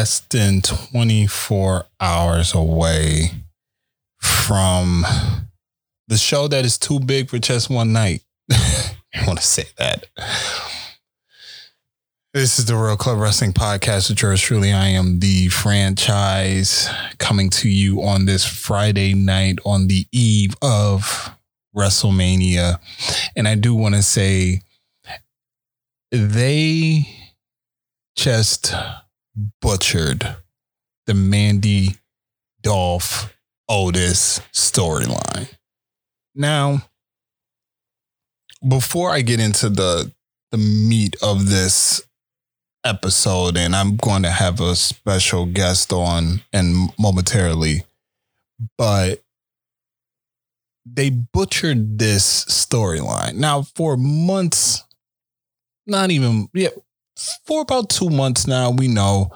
less than 24 hours away from the show that is too big for just one night. I want to say that. This is the Real Club Wrestling Podcast with yours truly. I am the franchise coming to you on this Friday night on the eve of WrestleMania. And I do want to say they just butchered the Mandy Dolph Otis storyline. Now, before I get into the the meat of this episode, and I'm going to have a special guest on and momentarily, but they butchered this storyline. Now, for months, not even yeah, for about two months now, we know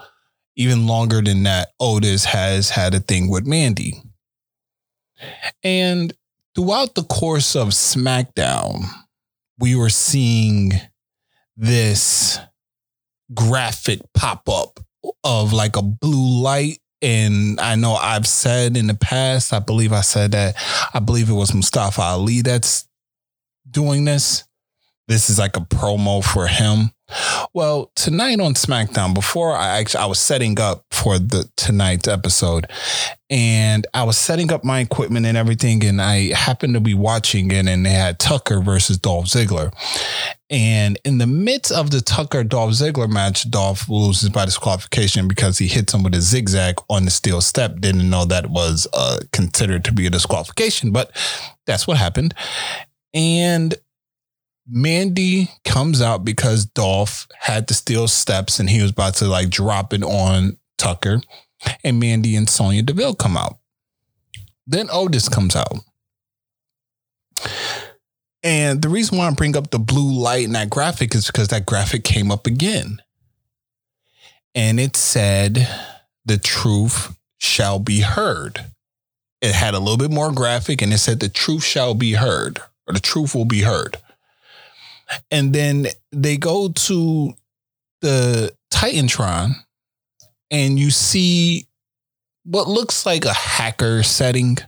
even longer than that, Otis has had a thing with Mandy. And throughout the course of SmackDown, we were seeing this graphic pop up of like a blue light. And I know I've said in the past, I believe I said that, I believe it was Mustafa Ali that's doing this. This is like a promo for him. Well, tonight on SmackDown, before I actually I was setting up for the tonight's episode, and I was setting up my equipment and everything, and I happened to be watching it, and they had Tucker versus Dolph Ziggler. And in the midst of the Tucker Dolph Ziggler match, Dolph loses by disqualification because he hits him with a zigzag on the steel step. Didn't know that was uh, considered to be a disqualification, but that's what happened. And Mandy comes out because Dolph had to steal steps and he was about to like drop it on Tucker. And Mandy and Sonya Deville come out. Then Otis comes out. And the reason why I bring up the blue light in that graphic is because that graphic came up again. And it said, the truth shall be heard. It had a little bit more graphic and it said, the truth shall be heard, or the truth will be heard. And then they go to the Titantron and you see what looks like a hacker setting.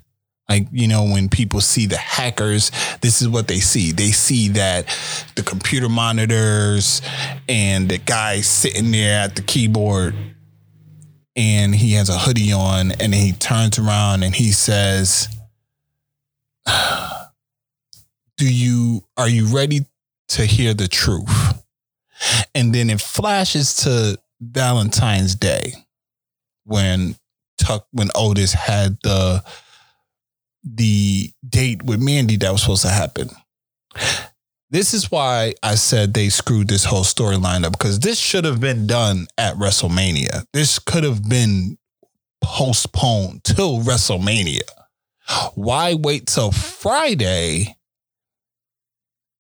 Like, you know, when people see the hackers, this is what they see. They see that the computer monitors and the guy sitting there at the keyboard and he has a hoodie on and he turns around and he says, Do you, are you ready to hear the truth. And then it flashes to Valentine's Day when Tuck when Otis had the the date with Mandy that was supposed to happen. This is why I said they screwed this whole storyline up because this should have been done at WrestleMania. This could have been postponed till WrestleMania. Why wait till Friday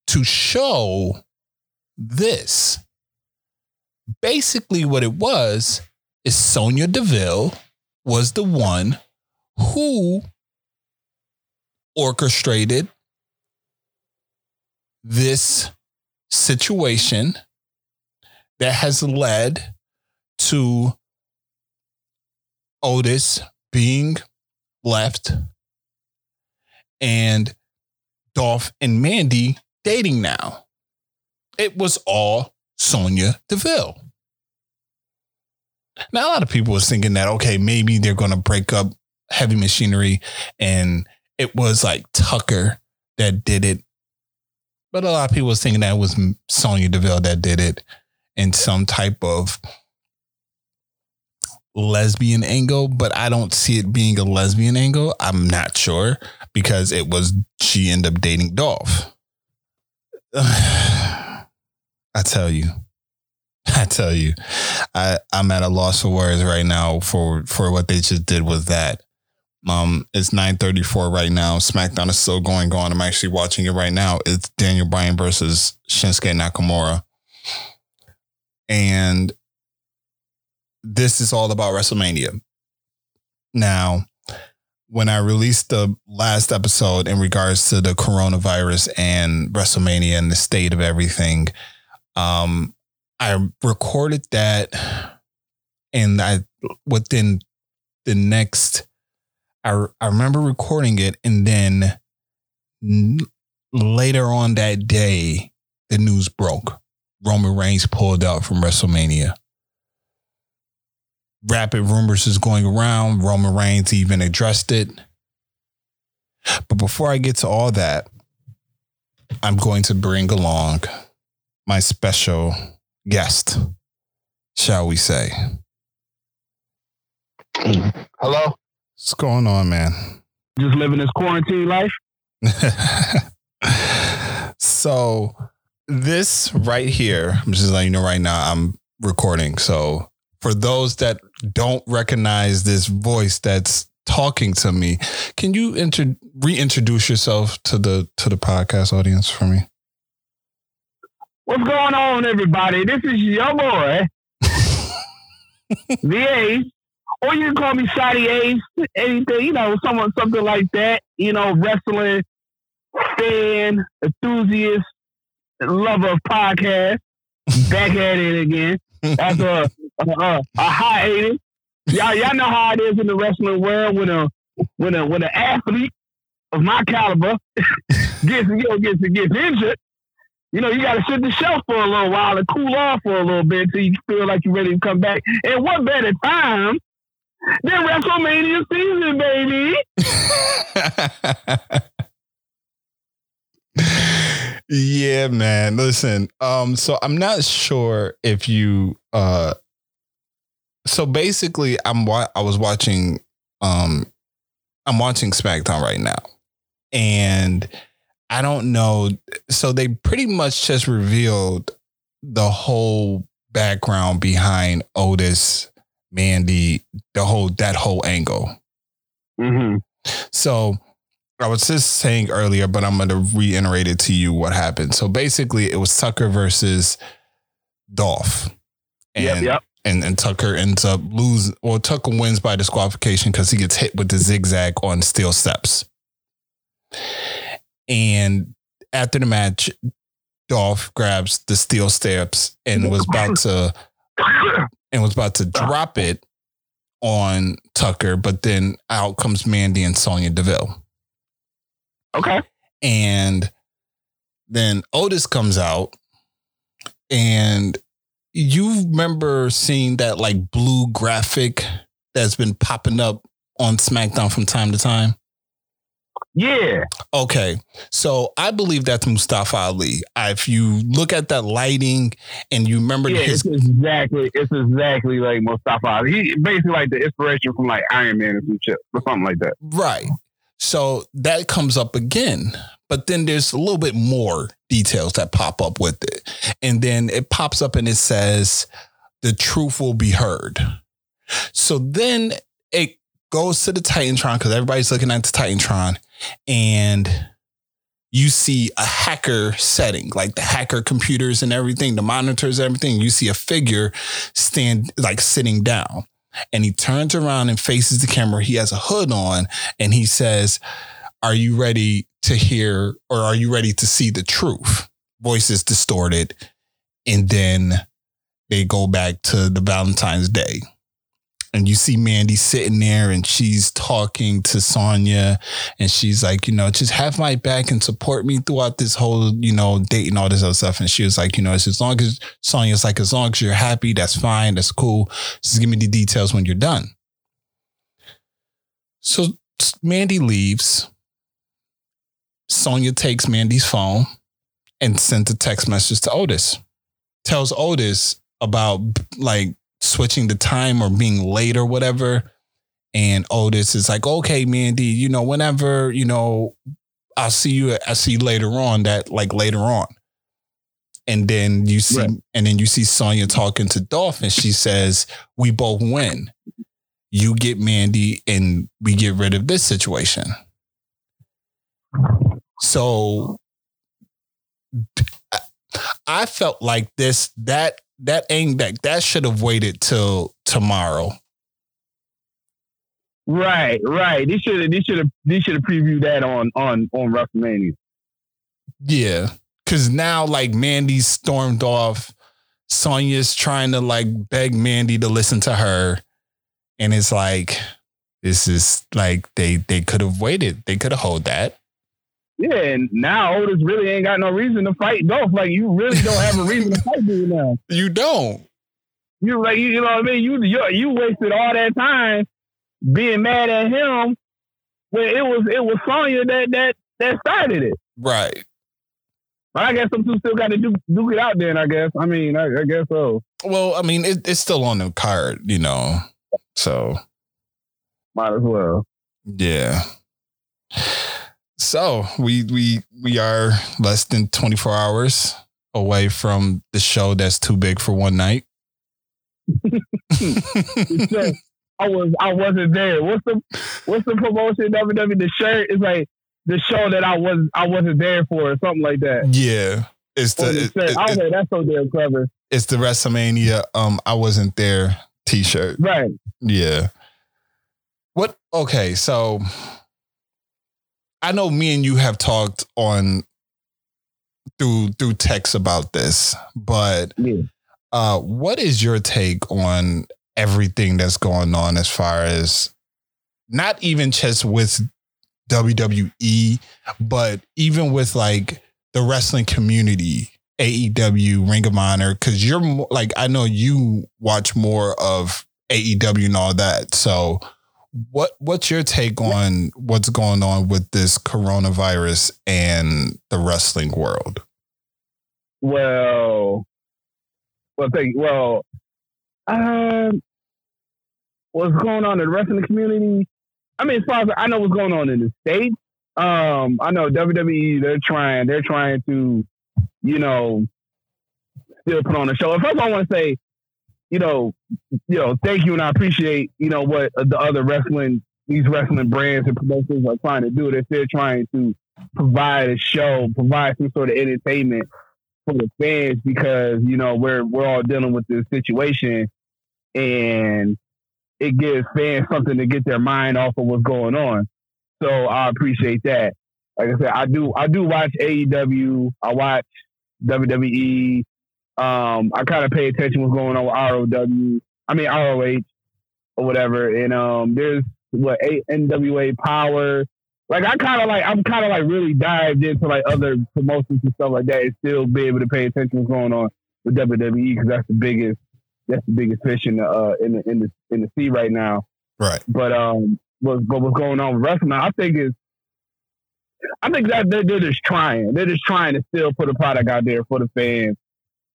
to show this. Basically, what it was is Sonya Deville was the one who orchestrated this situation that has led to Otis being left and Dolph and Mandy dating now. It was all Sonya Deville. Now, a lot of people was thinking that, okay, maybe they're going to break up heavy machinery and it was like Tucker that did it. But a lot of people was thinking that was Sonya Deville that did it in some type of lesbian angle, but I don't see it being a lesbian angle. I'm not sure because it was she ended up dating Dolph. I tell you, I tell you, I I'm at a loss for words right now for for what they just did with that. Um, it's 9:34 right now. SmackDown is still going on. I'm actually watching it right now. It's Daniel Bryan versus Shinsuke Nakamura, and this is all about WrestleMania. Now, when I released the last episode in regards to the coronavirus and WrestleMania and the state of everything, um, I recorded that and I within the next, I I remember recording it, and then n- later on that day, the news broke. Roman Reigns pulled out from WrestleMania. Rapid rumors is going around. Roman Reigns even addressed it. But before I get to all that, I'm going to bring along my special guest, shall we say. Hello? What's going on, man? Just living this quarantine life? so, this right here, I'm just letting you know right now, I'm recording. So, for those that don't recognize this voice that's talking to me, can you inter- reintroduce yourself to the to the podcast audience for me? What's going on, everybody? This is your boy, the Ace, or you can call me Shotty Ace. Anything, you know, someone something like that. You know, wrestling fan, enthusiast, lover of podcast. Back at it again after a, a, a hiatus. Y'all, y'all know how it is in the wrestling world when a when a when an athlete of my caliber gets you know, gets gets injured. You know, you got to sit the shelf for a little while and cool off for a little bit until you feel like you're ready to come back. And what better time than WrestleMania season, baby? yeah, man. Listen, um, so I'm not sure if you uh so basically I'm wa- I was watching um I'm watching SmackDown right now. And I don't know. So they pretty much just revealed the whole background behind Otis, Mandy, the whole that whole angle. Mm-hmm. So I was just saying earlier, but I'm going to reiterate it to you what happened. So basically, it was Tucker versus Dolph. And, yep, yep. And and Tucker ends up losing. Well, Tucker wins by disqualification because he gets hit with the zigzag on steel steps. And after the match, Dolph grabs the steel steps and was about to and was about to drop it on Tucker, but then out comes Mandy and Sonya Deville. Okay. And then Otis comes out and you remember seeing that like blue graphic that's been popping up on SmackDown from time to time? Yeah. Okay. So I believe that's Mustafa Ali. If you look at that lighting and you remember yeah, his it's exactly it's exactly like Mustafa Ali. He basically like the inspiration from like Iron Man or some shit or something like that. Right. So that comes up again. But then there's a little bit more details that pop up with it. And then it pops up and it says, the truth will be heard. So then it goes to the Titantron because everybody's looking at the Titantron and you see a hacker setting, like the hacker computers and everything, the monitors, everything. You see a figure stand like sitting down and he turns around and faces the camera. He has a hood on and he says, Are you ready to hear or are you ready to see the truth? Voice is distorted. And then they go back to the Valentine's Day. And you see Mandy sitting there and she's talking to Sonya and she's like, you know, just have my back and support me throughout this whole, you know, date and all this other stuff. And she was like, you know, it's as long as Sonya's like, as long as you're happy, that's fine, that's cool. Just give me the details when you're done. So Mandy leaves. Sonya takes Mandy's phone and sends a text message to Otis. Tells Otis about like switching the time or being late or whatever. And Otis is like, okay, Mandy, you know, whenever, you know, I'll see you, I see you later on that like later on. And then you see, right. and then you see Sonya talking to Dolph and she says, we both win. You get Mandy and we get rid of this situation. So I felt like this, that that ain't that that should have waited till tomorrow. Right, right. They should have they should have they should have previewed that on on on WrestleMania. Yeah. Cause now like Mandy stormed off Sonya's trying to like beg Mandy to listen to her. And it's like, this is like they they could have waited. They could have hold that. Yeah, and now Otis really ain't got no reason to fight Dolph. Like you really don't have a reason to fight dude now. You don't. You like you you, know what I mean? You you you wasted all that time being mad at him when it was it was Sonya that that that started it. Right. But I guess some two still got to do do it out then. I guess. I mean, I, I guess so. Well, I mean, it, it's still on the card, you know. So might as well. Yeah. So we we we are less than 24 hours away from the show that's too big for one night. I was I wasn't there. What's the what's the promotion WWE? The shirt is like the show that I was I wasn't there for or something like that. Yeah. It's the, the it, it, I was like, that's so damn clever. It's the WrestleMania um I wasn't there t-shirt. Right. Yeah. What okay, so I know me and you have talked on through through text about this, but yeah. uh what is your take on everything that's going on as far as not even just with WWE, but even with like the wrestling community, AEW, Ring of Honor, because you're more, like, I know you watch more of AEW and all that. So, what what's your take on what's going on with this coronavirus and the wrestling world? Well, well, thank well, um, what's going on in the wrestling community? I mean, as far as I know what's going on in the States, um, I know WWE, they're trying, they're trying to, you know, still put on a show. first all, I want to say, you know, you know, thank you and I appreciate, you know, what the other wrestling, these wrestling brands and promotions are trying to do. They're still trying to provide a show, provide some sort of entertainment for the fans because, you know, we're we're all dealing with this situation and it gives fans something to get their mind off of what's going on. So I appreciate that. Like I said, I do I do watch AEW. I watch WWE. Um, I kind of pay attention what's going on with ROW. I mean ROH or whatever. And um, there's what a- NWA Power. Like I kind of like I'm kind of like really dived into like other promotions and stuff like that, and still be able to pay attention what's going on with WWE because that's the biggest that's the biggest fish in the uh, in the in the in the sea right now. Right. But um, what but what's going on with wrestling? I think is, I think that they're, they're just trying. They're just trying to still put a product out there for the fans,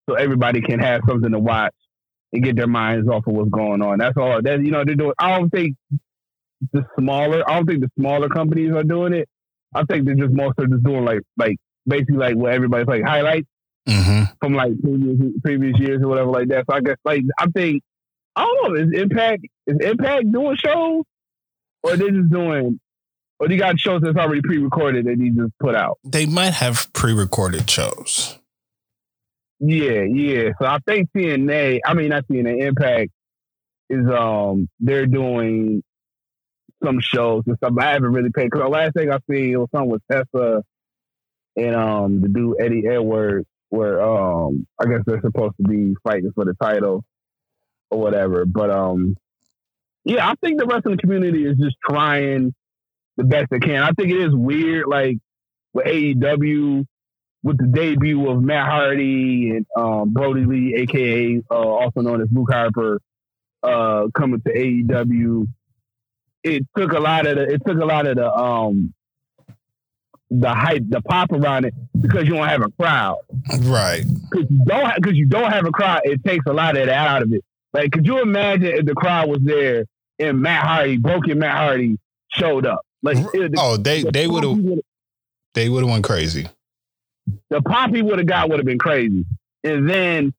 so everybody can have something to watch and get their minds off of what's going on. That's all. That you know they're doing. I don't think the smaller. I don't think the smaller companies are doing it. I think they're just mostly just doing like like basically like what everybody's like highlights mm-hmm. from like previous previous years or whatever like that. So I guess like I think I don't know, is Impact is Impact doing shows or they're just doing or they got shows that's already pre recorded that they just put out? They might have pre recorded shows. Yeah, yeah. So I think TNA, I mean not TNA, Impact is um they're doing some shows and stuff. I haven't really paid because the last thing I seen was something with Tessa and um the dude Eddie Edwards where um I guess they're supposed to be fighting for the title or whatever. But um yeah, I think the wrestling community is just trying the best they can. I think it is weird, like with AEW, with the debut of Matt Hardy and um, Brodie Lee, aka uh, also known as Luke Harper, uh, coming to AEW. It took a lot of the it took a lot of the um the hype, the pop around it because you don't have a crowd. Right. Because you don't because you don't have a crowd, it takes a lot of that out of it. Like, could you imagine if the crowd was there and Matt Hardy, broken Matt Hardy, showed up? Like, it, oh, they the they would have they would have went crazy. The pop he would have got would have been crazy. And then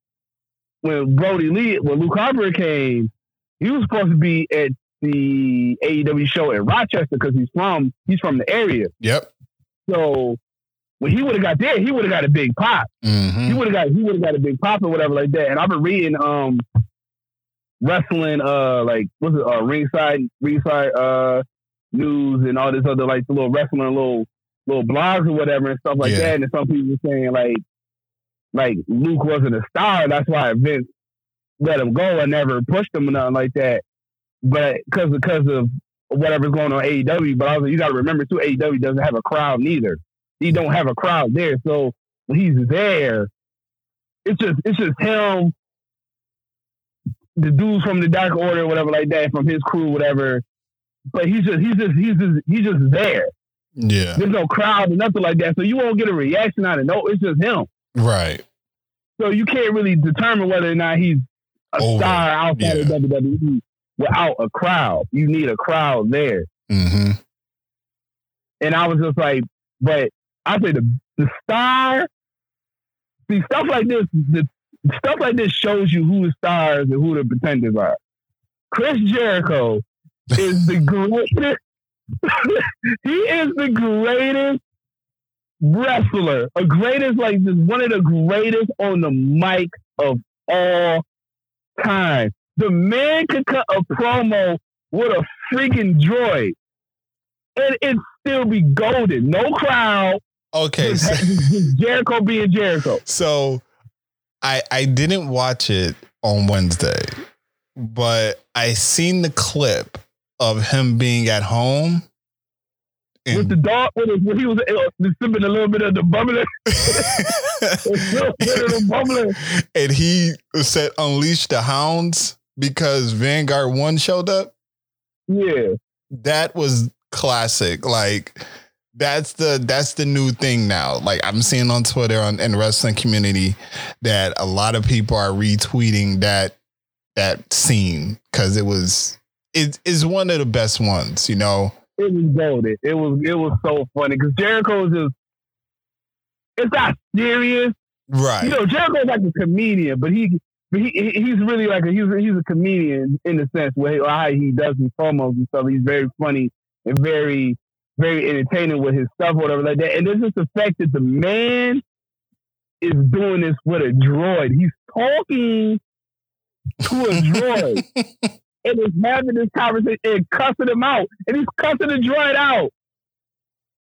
when Brodie Lee, when Luke Harper came, he was supposed to be at the AEW show in Rochester because he's from he's from the area. Yep. So when he would have got there, he would have got a big pop. Mm-hmm. He would have got he would have got a big pop or whatever like that. And I've been reading um wrestling uh like what's it uh ringside ringside uh news and all this other like the little wrestling little little blogs or whatever and stuff like Yeah. that. And some people were saying like like Luke wasn't a star. That's why Vince let him go and never pushed him or nothing like that. But because because of whatever's going on AEW, but also you got to remember too, AEW doesn't have a crowd neither. He don't have a crowd there, so when he's there, it's just it's just him, the dudes from the Dark Order, whatever like that, from his crew, whatever. But he's just he's just he's just he's just there. Yeah. There's no crowd or nothing like that, so you won't get a reaction out of no. It's just him. Right. So you can't really determine whether or not he's a Over. star outside Yeah. of WWE without a crowd. You need a crowd there. Mm-hmm. And I was just like, but I say the the star. See stuff like this. The stuff like this shows you who the stars and who the pretenders are. Chris Jericho is the greatest. He is the greatest wrestler, a greatest like just one of the greatest on the mic of all time. The man could cut a promo with a freaking droid, and it still be golden. No crowd, Okay. just, So, just Jericho being Jericho. so I I didn't watch it on Wednesday, but I seen the clip of him being at home. With the dog, with his, when he was uh, sipping a little bit of the bubbler, little bit of the bubbler. and he said unleash the hounds because Vanguard One showed up. Yeah, That was classic. Like that's the that's the new thing now. Like I'm seeing on Twitter on in the wrestling community that a lot of people are retweeting that that scene because it was it is one of the best ones. You know. it was golden. It was it was so funny because Jericho is just it's not serious. Right. You know, Jericho's like a comedian, but he but he he- he's really like a he's a, he's a comedian in the sense where he, how he does his promos and stuff. He's very funny and very very entertaining with his stuff, or whatever like that. And there's just the fact that the man is doing this with a droid. He's talking to a droid and is having this conversation and cussing him out, and he's cussing the droid out.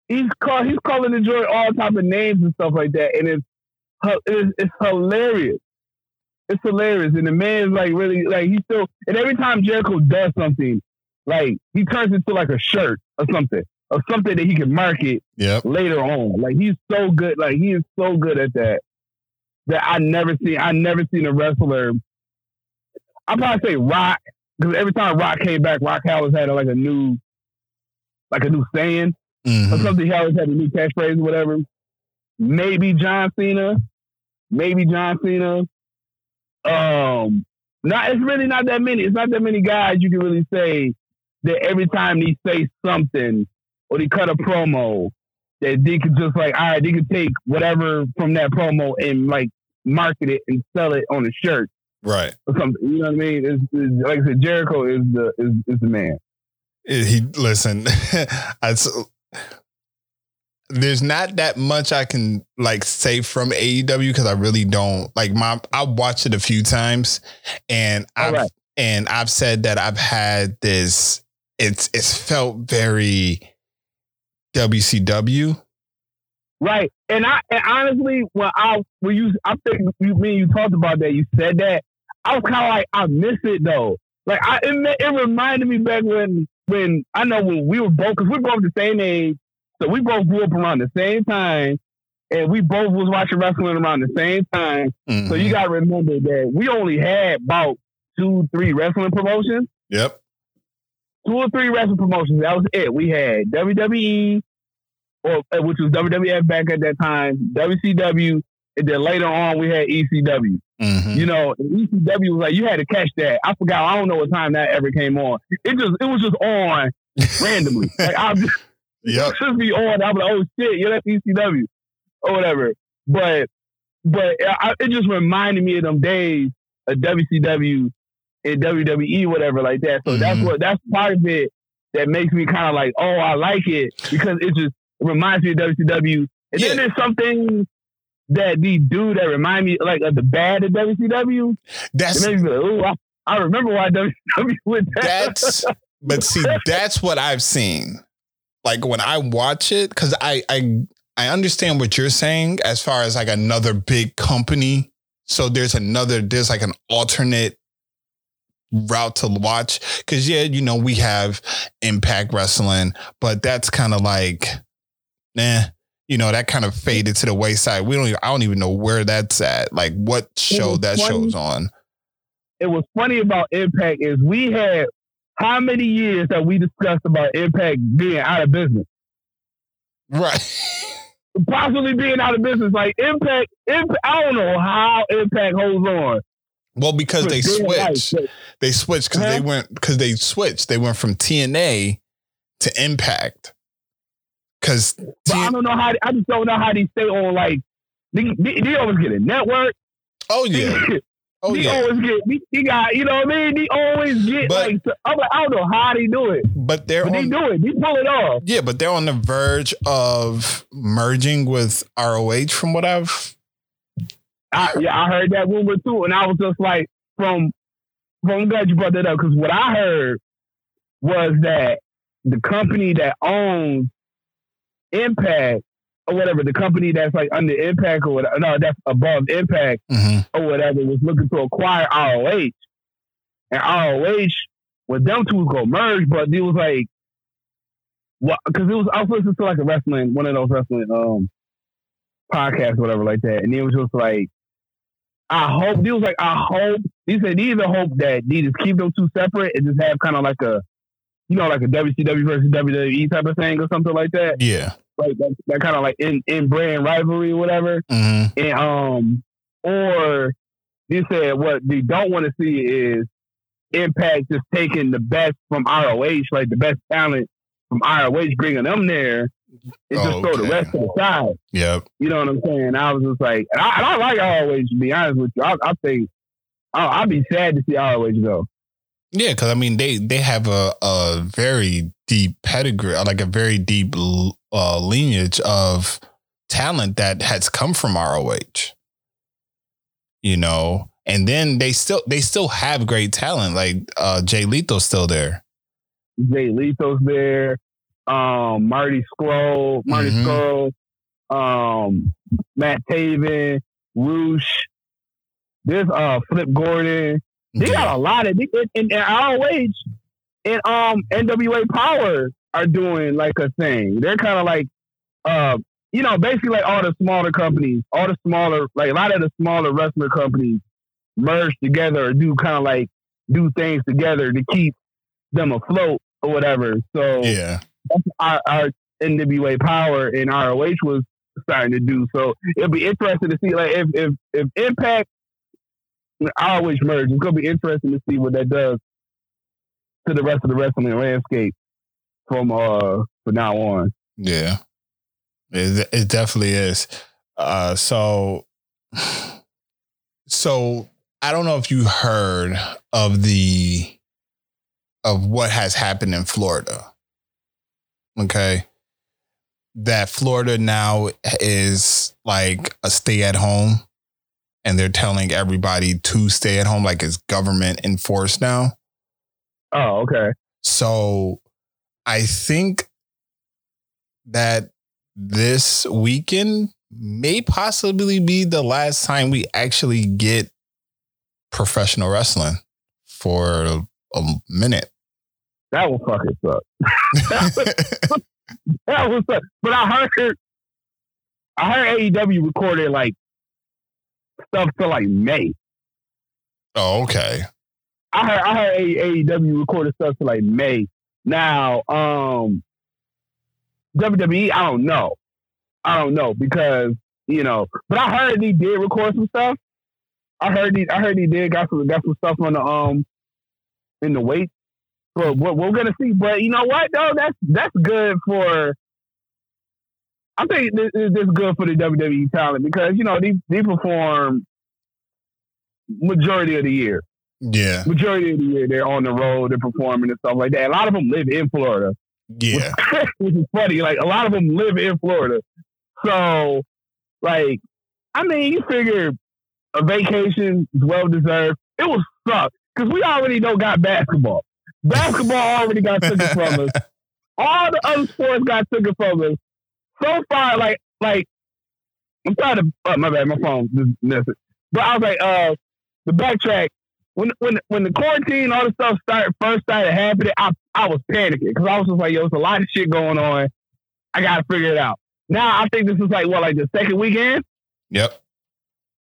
He's call, he's calling the droid all type of names and stuff like that, and it's it's, it's hilarious. It's hilarious, and the man's like really like he's still. And every time Jericho does something, like he turns into like a shirt or something, or something that he can market Yep. later on. Like he's so good. Like he is so good at that. That I never seen. I never seen a wrestler. I probably say Rock because every time Rock came back, Rock always had like a new, like a new saying or Mhm. something. He always had a new catchphrase or whatever. Maybe John Cena. Maybe John Cena. Um, not it's really not that many. It's not that many guys you can really say that every time they say something or they cut a promo that they could just like, all right, they could take whatever from that promo and like market it and sell it on a shirt Right. or something. You know what I mean? It's, it's, like I said, Jericho is the is, is the man. He listen. I, so, there's not that much I can like say from AEW because I really don't like my. I watched it a few times, and I've Alright. and I've said that I've had this. It's it's felt very WCW. Right. And I and honestly, when I when you I think you me and you talked about that, you said that, I was kinda like, I miss it though. Like I it, it reminded me back when when I know when we were both because we're both the same age, so we both grew up around the same time and we both was watching wrestling around the same time. So Mhm. you gotta remember that we only had about two, three wrestling promotions. yep. Two or three wrestling promotions. That was it. We had WWE, or uh, which was WWF back at that time, WCW, and then later on we had ECW. Mhm. You know, ECW was like you had to catch that. I forgot. I don't know what time that ever came on. It just it was just on randomly. like I just Yep. just be on. I'm like, oh shit, yeah, that's ECW or whatever. But but I, it just reminded me of them days of WCW and WWE, whatever like that. So that's Mhm. what that's part of it that makes me kind of like, oh, I like it because it just reminds me of WCW. And Yeah. then there's something that the dude that remind me like of the bad of WCW. That's makes me like, oh, I, I remember why WCW went that. that's but see that's what i've seen like when i watch it because i i I understand what you're saying as far as like another big company. So there's another, there's like an alternate route to watch. Cause yeah, you know, we have Impact Wrestling, but that's kind of like, nah, you know, that kind of faded to the wayside. We don't, even, I don't even know where that's at. Like what show that funny. show's on. It was funny about Impact is we had how many years that we discussed about Impact being out of business? Right. Possibly being out of business. Like Impact, Impact I don't know how Impact holds on. Well, because they switched. They switched because uh-huh. they went because they switched. They went from TNA to Impact. Because I don't know how I just don't know how they stay on like they, they, they always get a network. Oh yeah. Oh he yeah. always get he, he, got you know what I mean. He always get but, like I'm like I don't know how they do it, but they're but on, they do it. They pull it off. Yeah, but they're on the verge of merging with ROH, from what I've. I, yeah, I heard that rumor too, and I was just like, from from I'm glad you brought that up because what I heard was that the company that owns Impact or whatever, the company that's like under Impact or whatever, no, that's above Impact mm-hmm. or whatever, was looking to acquire ROH. And ROH, with them two was gonna merge, but it was like, what? Because it was I was listening to like a wrestling, one of those wrestling um podcasts, or whatever, like that, and it was just like, I hope. He was like, I hope. He said he either hope that they just keep them two separate and just have kind of like a, you know, like a WCW versus WWE type of thing or something like that. Yeah like that, that kind of like in, in brand rivalry or whatever. Mm-hmm. And um, or you said what they don't want to see is Impact just taking the best from ROH, like the best talent from ROH, bringing them there, and just throw the rest to the side. Yep. You know what I'm saying? I was just like, and I, and I like ROH to be honest with you. I, I think I'll, I'll be sad to see ROH go. Yeah, because I mean they they have a a very deep pedigree, like a very deep uh, lineage of talent that has come from ROH. You know, and then they still they still have great talent. Like uh, Jay Lethal's still there. Jay Lethal's there. Um, Marty Scurll, Marty mm-hmm. Scurll, um, Matt Taven, Rush. There's uh Flip Gordon. They got a lot of in, in, in ROH and um NWA Power are doing like a thing. They're kind of like, uh, you know, basically like all the smaller companies, all the smaller, like a lot of the smaller wrestler companies merge together or do kind of like do things together to keep them afloat or whatever. So yeah, our, our NWA Power and ROH was starting to do. So it'll be interesting to see like if if if Impact ROH merge, it's gonna be interesting to see what that does to the rest of the wrestling landscape from uh from now on. Yeah, it it definitely is. Uh, so so I don't know if you heard of the of what has happened in Florida. Okay. That Florida now is like a stay at home and they're telling everybody to stay at home like it's government enforced now. Oh, okay. So I think that this weekend may possibly be the last time we actually get professional wrestling for a minute. That will fucking suck. that was suck. But I heard I heard AEW recorded like stuff till like May. Oh, okay. I heard I heard AEW recorded stuff to like May. Now, um, WWE, I don't know. I don't know because you know, but I heard he did record some stuff. I heard he, I heard he did got some got some stuff on the um in the weight. But we're, we're gonna see. But you know what though? That's that's good for. I think this, this is good for the WWE talent because you know they they perform majority of the year. Yeah. Majority of the year they're on the road, they're performing and stuff like that. A lot of them live in Florida. Yeah. Which is funny. Like a lot of them live in Florida. So, like, I mean, you figure a vacation is well deserved. It will suck because we already know got basketball. Basketball already got taken from us. All the other sports got taken from us. So far, like like I'm trying to. Oh, my bad, my phone just messed. But I was like, uh, the backtrack when when when the quarantine, all the stuff started first started happening. I I was panicking because I was just like, yo, it's a lot of shit going on. I gotta figure it out. Now I think this is like what, like the second weekend. Yep.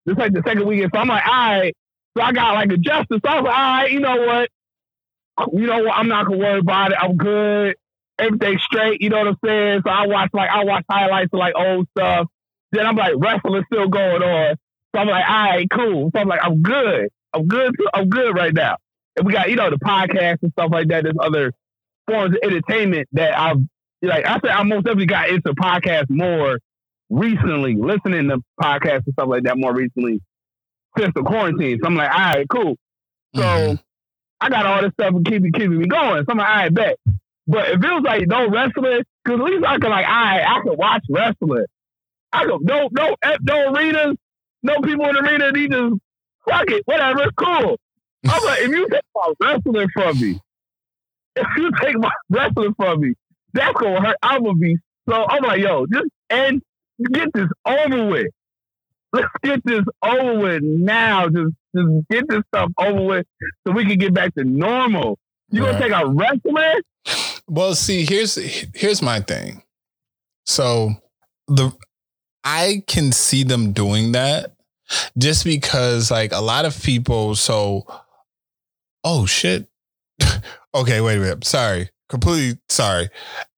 This like the second weekend. So I'm like, all right. So I got like adjusted. So I was like, all right, you know what? You know what? I'm not gonna worry about it. I'm good. Everything's straight. You know what I'm saying? So I watch like I watch highlights of like old stuff. Then I'm like, wrestling's still going on. So I'm like, all right, cool. So I'm like, I'm good. I'm good. I'm good right now. And we got, you know, the podcast and stuff like that. There's other forms of entertainment that I've like I said I most definitely got into podcasts more recently, listening to podcasts and stuff like that more recently since the quarantine. So I'm like, all right, cool. So mm-hmm. I got all this stuff keeping keeping me going. So I'm like, all right, bet. But if it was like no wrestling, because at least I can like, right, I can watch wrestling. I go no no eh, no arenas, no people in the arena. They just fuck it, whatever, cool. I'm like, if you take my wrestling from me, if you take my wrestling from me, that's gonna hurt. I'm gonna be so. I'm like, yo, just and get this over with. Let's get this over with now. Just, just get this stuff over with so we can get back to normal. You gonna take a wrestling? Well, see, here's here's my thing. So the I can see them doing that just because like a lot of people so oh shit. Okay wait a minute. Sorry. Completely sorry.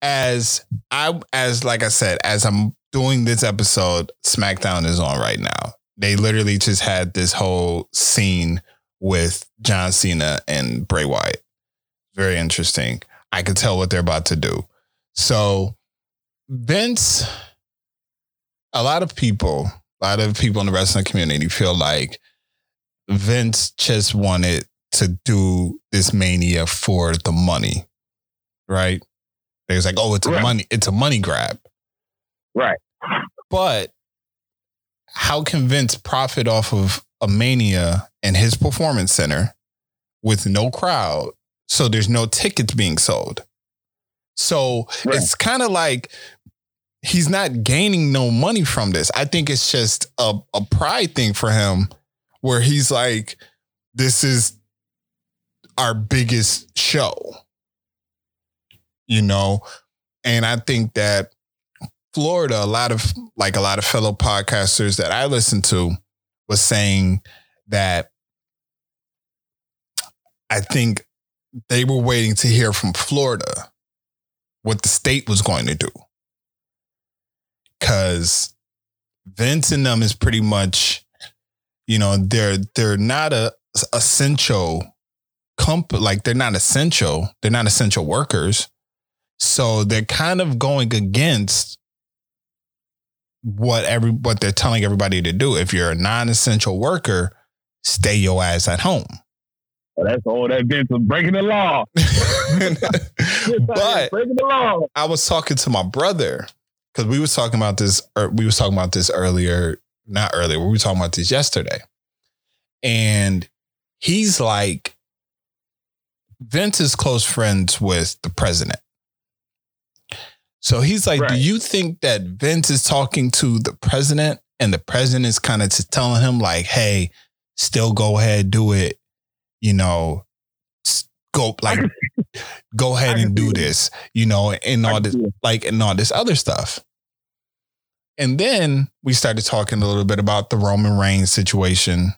As i as like i said as i'm doing this episode smackdown is on right now. They literally just had this whole scene with john cena and bray wyatt. Very interesting i could tell what they're about to do so vince a lot of people a lot of people in the wrestling community feel like Vince just wanted to do this mania for the money, right? They was like, oh, it's a right. money, it's a money grab, right? But how can Vince profit off of a mania and his performance center with no crowd? So there's no tickets being sold. So right. it's kind of like he's not gaining no money from this. I think it's just a, a pride thing for him where he's like, this is our biggest show. You know? And I think that Florida, a lot of like a lot of fellow podcasters that I listen to was saying that I think they were waiting to hear from Florida what the state was going to do because Vince and them is pretty much, you know, they're they're not a essential comp like they're not essential. They're not essential workers. So they're kind of going against what every what they're telling everybody to do. If you're a non-essential worker, stay your ass at home. Well, that's all that Vince was breaking the law. but breaking the law. I was talking to my brother because we was talking about this. Or we was talking about this earlier, not earlier. We were talking about this yesterday, and he's like, Vince is close friends with the president. So he's like, right. do you think that Vince is talking to the president and the president is kind of telling him like, hey, still go ahead, do it, you know, go like go ahead and do this, you know, and all this like and all this other stuff. And then we started talking a little bit about the Roman Reigns situation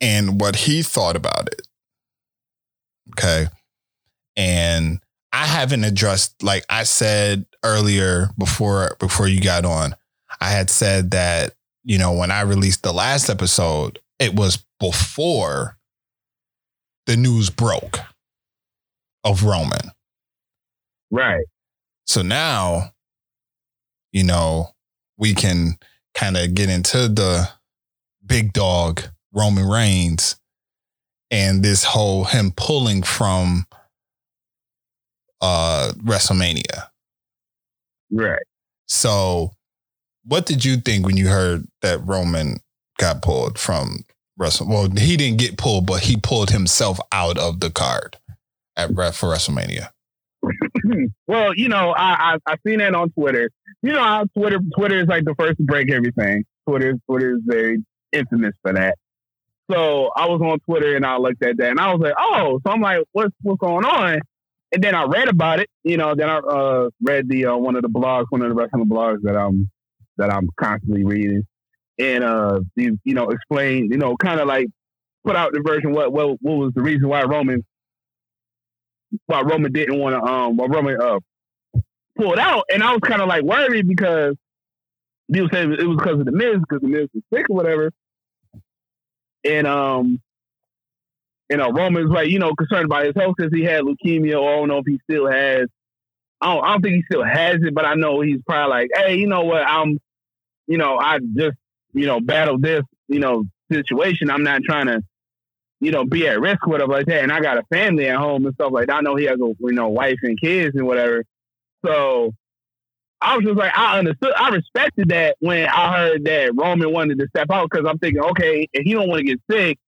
and what he thought about it. Okay. And I haven't addressed like I said earlier before before you got on. I had said that, you know, when I released the last episode, it was before the news broke of Roman. Right. So now you know, we can kind of get into the big dog Roman Reigns and this whole him pulling from uh WrestleMania. Right. So what did you think when you heard that Roman got pulled from Wrestle? Well, he didn't get pulled, but he pulled himself out of the card at for WrestleMania. well, you know, I, I I seen that on Twitter, you know how Twitter Twitter is like the first to break everything. Twitter Twitter is very infamous for that. So I was on Twitter and I looked at that and I was like, oh, so I'm like, what's what's going on? And then I read about it. You know, then I uh, read the uh, one of the blogs, one of the wrestling blogs that I'm that I'm constantly reading, and uh, you, you know, explain, you know, kind of like put out the version what what what was the reason why Roman why Roman didn't want to um why Roman uh pulled out, and I was kind of like worried because people say it was because of the Miz because the Miz was sick or whatever, and um. You know, Roman's like, you know, concerned about his health because he had leukemia, or I don't know if he still has. I don't, I don't think he still has it, but I know he's probably like, hey, you know what? I'm, you know, I just, you know, battle this, you know, situation. I'm not trying to, you know, be at risk, whatever like that. And I got a family at home and stuff like that. I know he has a, you know, wife and kids and whatever. So I was just like, I understood, I respected that when I heard that Roman wanted to step out because I'm thinking, okay, if he don't want to get sick,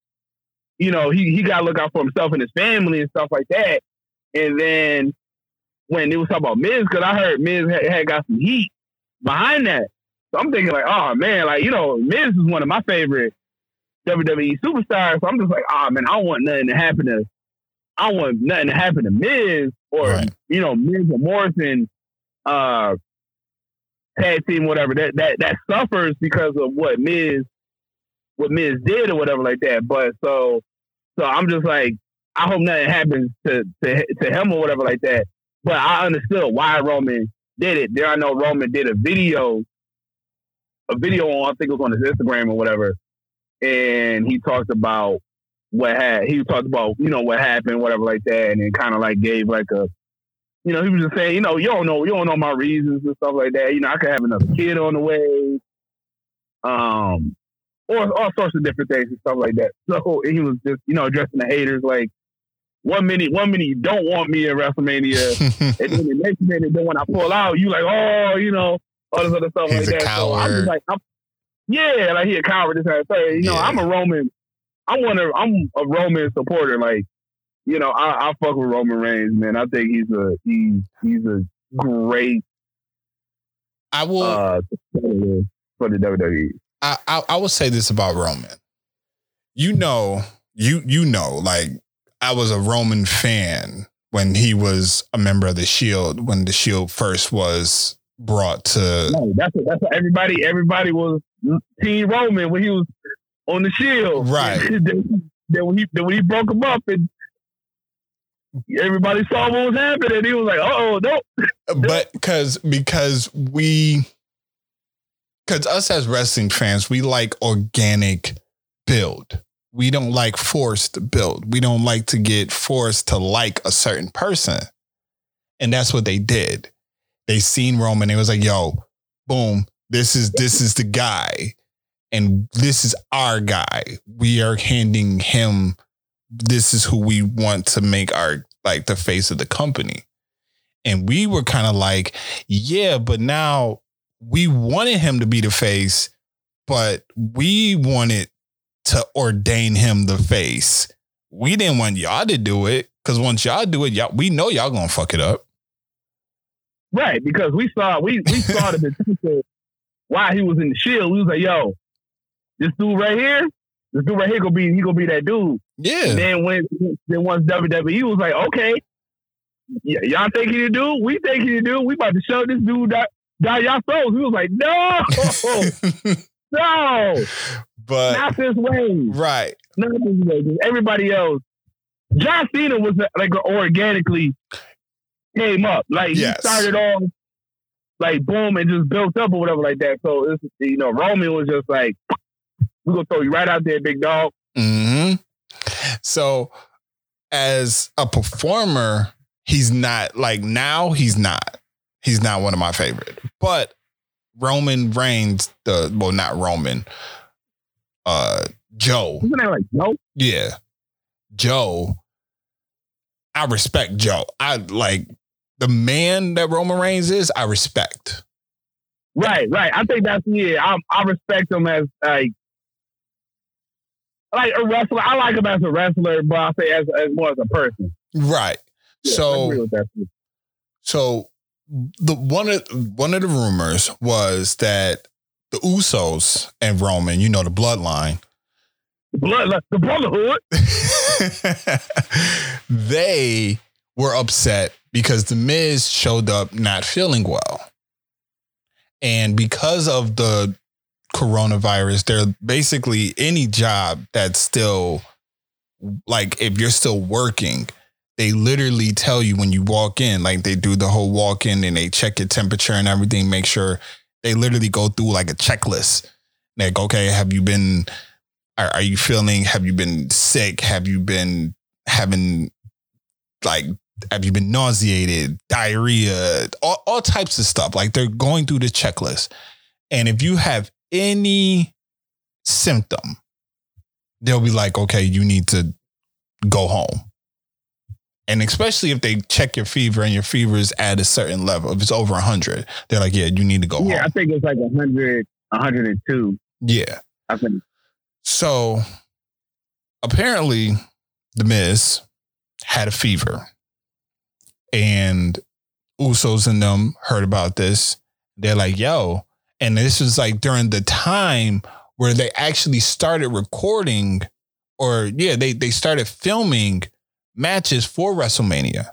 you know, he, he got to look out for himself and his family and stuff like that. And then when it was talking about Miz, because I heard Miz had, had, got some heat behind that. So I'm thinking like, oh man, like you know, Miz is one of my favorite WWE superstars. So I'm just like, oh man, I don't want nothing to happen to, I want nothing to happen to Miz or right. you know Miz or Morrison, uh, tag team, whatever that that that suffers because of what Miz, what Miz did or whatever like that. But so, so I'm just like, I hope nothing happens to to to him or whatever like that. But I understood why Roman did it. There I know Roman did a video, a video on I think it was on his Instagram or whatever, and he talked about what had he talked about you know what happened, whatever like that, and then kind of like gave like a, you know, he was just saying, you know, you don't know, you don't know my reasons and stuff like that. You know, I could have another kid on the way, um, or all sorts of different things and stuff like that. So he was just you know addressing the haters like one minute, one minute you don't want me at WrestleMania, and then the next minute, then when I pull out, you like, oh, you know, all this other stuff He's like that. Coward. So I'm just like, I'm, yeah, like he a coward. This kind of thing. You know, Yeah. I'm a Roman. I'm one of, I'm a Roman supporter. Like, you know, I, I fuck with Roman Reigns, man. I think he's a he's he's a great I will. uh for the. WWE. I, I I will say this about Roman. You know, you you know, like I was a Roman fan when he was a member of the Shield when the Shield first was brought to. No, that's what, that's what everybody everybody was Team Roman when he was on the Shield. Right. then, then when he then when he broke him up and everybody saw what was happening, he was like, "Oh no!" But because because we because us as wrestling fans, we like organic build. We don't like forced build. We don't like to get forced to like a certain person. And that's what they did. They seen Roman. It was like, yo, boom, this is this is the guy. And this is our guy. We are handing him this is who we want to make our like the face of the company. And we were kind of like, yeah, but now we wanted him to be the face, but we wanted to ordain him the face. We didn't want y'all to do it because once y'all do it, y'all we know y'all gonna fuck it up. Right, because we saw we we saw the potential while he was in the Shield. We was like, "Yo, this dude right here, this dude right here gonna be he gonna be that dude." Yeah, And then when then once WWE was like, "Okay, y- y'all think he the dude? We think he the dude. We about to show this dude that." Die y'all souls. We was like, no, no, but not this way. right, Not this way. Everybody else, John Cena was like organically came up. Like Yes. he started off like boom and just built up or whatever like that. So it's you know Roman was just like, we're gonna throw you right out there, big dog. hmm So, as a performer, he's not like now. He's not. He's not one of my favorite. But Roman Reigns, the well, not Roman. Uh, Joe. Isn't that like no? Yeah, Joe. I respect Joe. I like the man that Roman Reigns is. I respect. Right, right. I think that's yeah. I I respect him as like like a wrestler. I like him as a wrestler, but I say as as more as a person. Right. Yeah, so agree with that. So the one of one of the rumors was that the Usos and Roman, you know, the bloodline, blood, the brotherhood. they were upset because the Miz showed up not feeling well. And because of the coronavirus, they're basically any job that's still like if you're still working, they literally tell you when you walk in, like they do the whole walk in and they check your temperature and everything, make sure they literally go through like a checklist. Like, okay, have you been are, are you feeling have you been sick? Have you been having like have you been nauseated, diarrhea, all, all types of stuff. Like they're going through the checklist. And if you have any symptom, they'll be like, okay, you need to go home. And especially if they check your fever and your fever is at a certain level, if it's over 100, they're like, yeah, you need to go home. Yeah, I home. think it's like 100, 102. Yeah. I think. So apparently, The Miz had a fever, and Usos and them heard about this. They're like, yo. And this was like during the time where they actually started recording, or yeah, they, they started filming matches for WrestleMania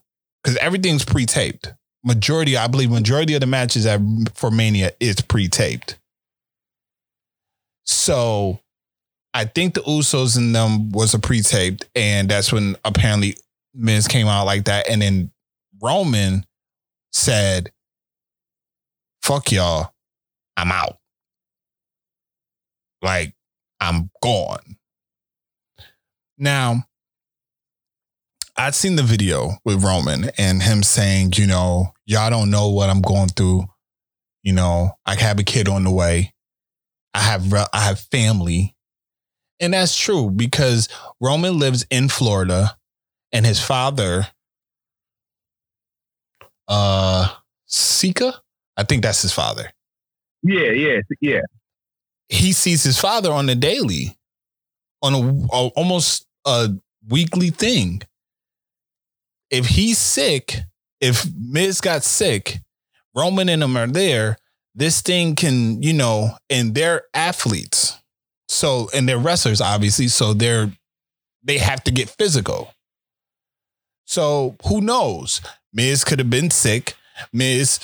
because everything's pre taped. Majority, I believe, majority of the matches at, for Mania is pre taped. So I think the Usos and them was a pre-taped, and that's when apparently Miz came out like that, and then Roman said, "Fuck y'all, I'm out. Like I'm gone." Now, I'd seen the video with Roman and him saying, you know, y'all don't know what I'm going through. You know, I have a kid on the way. I have I have family. And that's true because Roman lives in Florida and his father uh Sika, I think that's his father. Yeah, yeah, yeah. He sees his father on the daily on a, a almost a weekly thing. If he's sick, if Miz got sick, Roman and them are there, this thing can, you know, and they're athletes. So, and they're wrestlers, obviously. So they're, they have to get physical. So who knows? Miz could have been sick. Miz,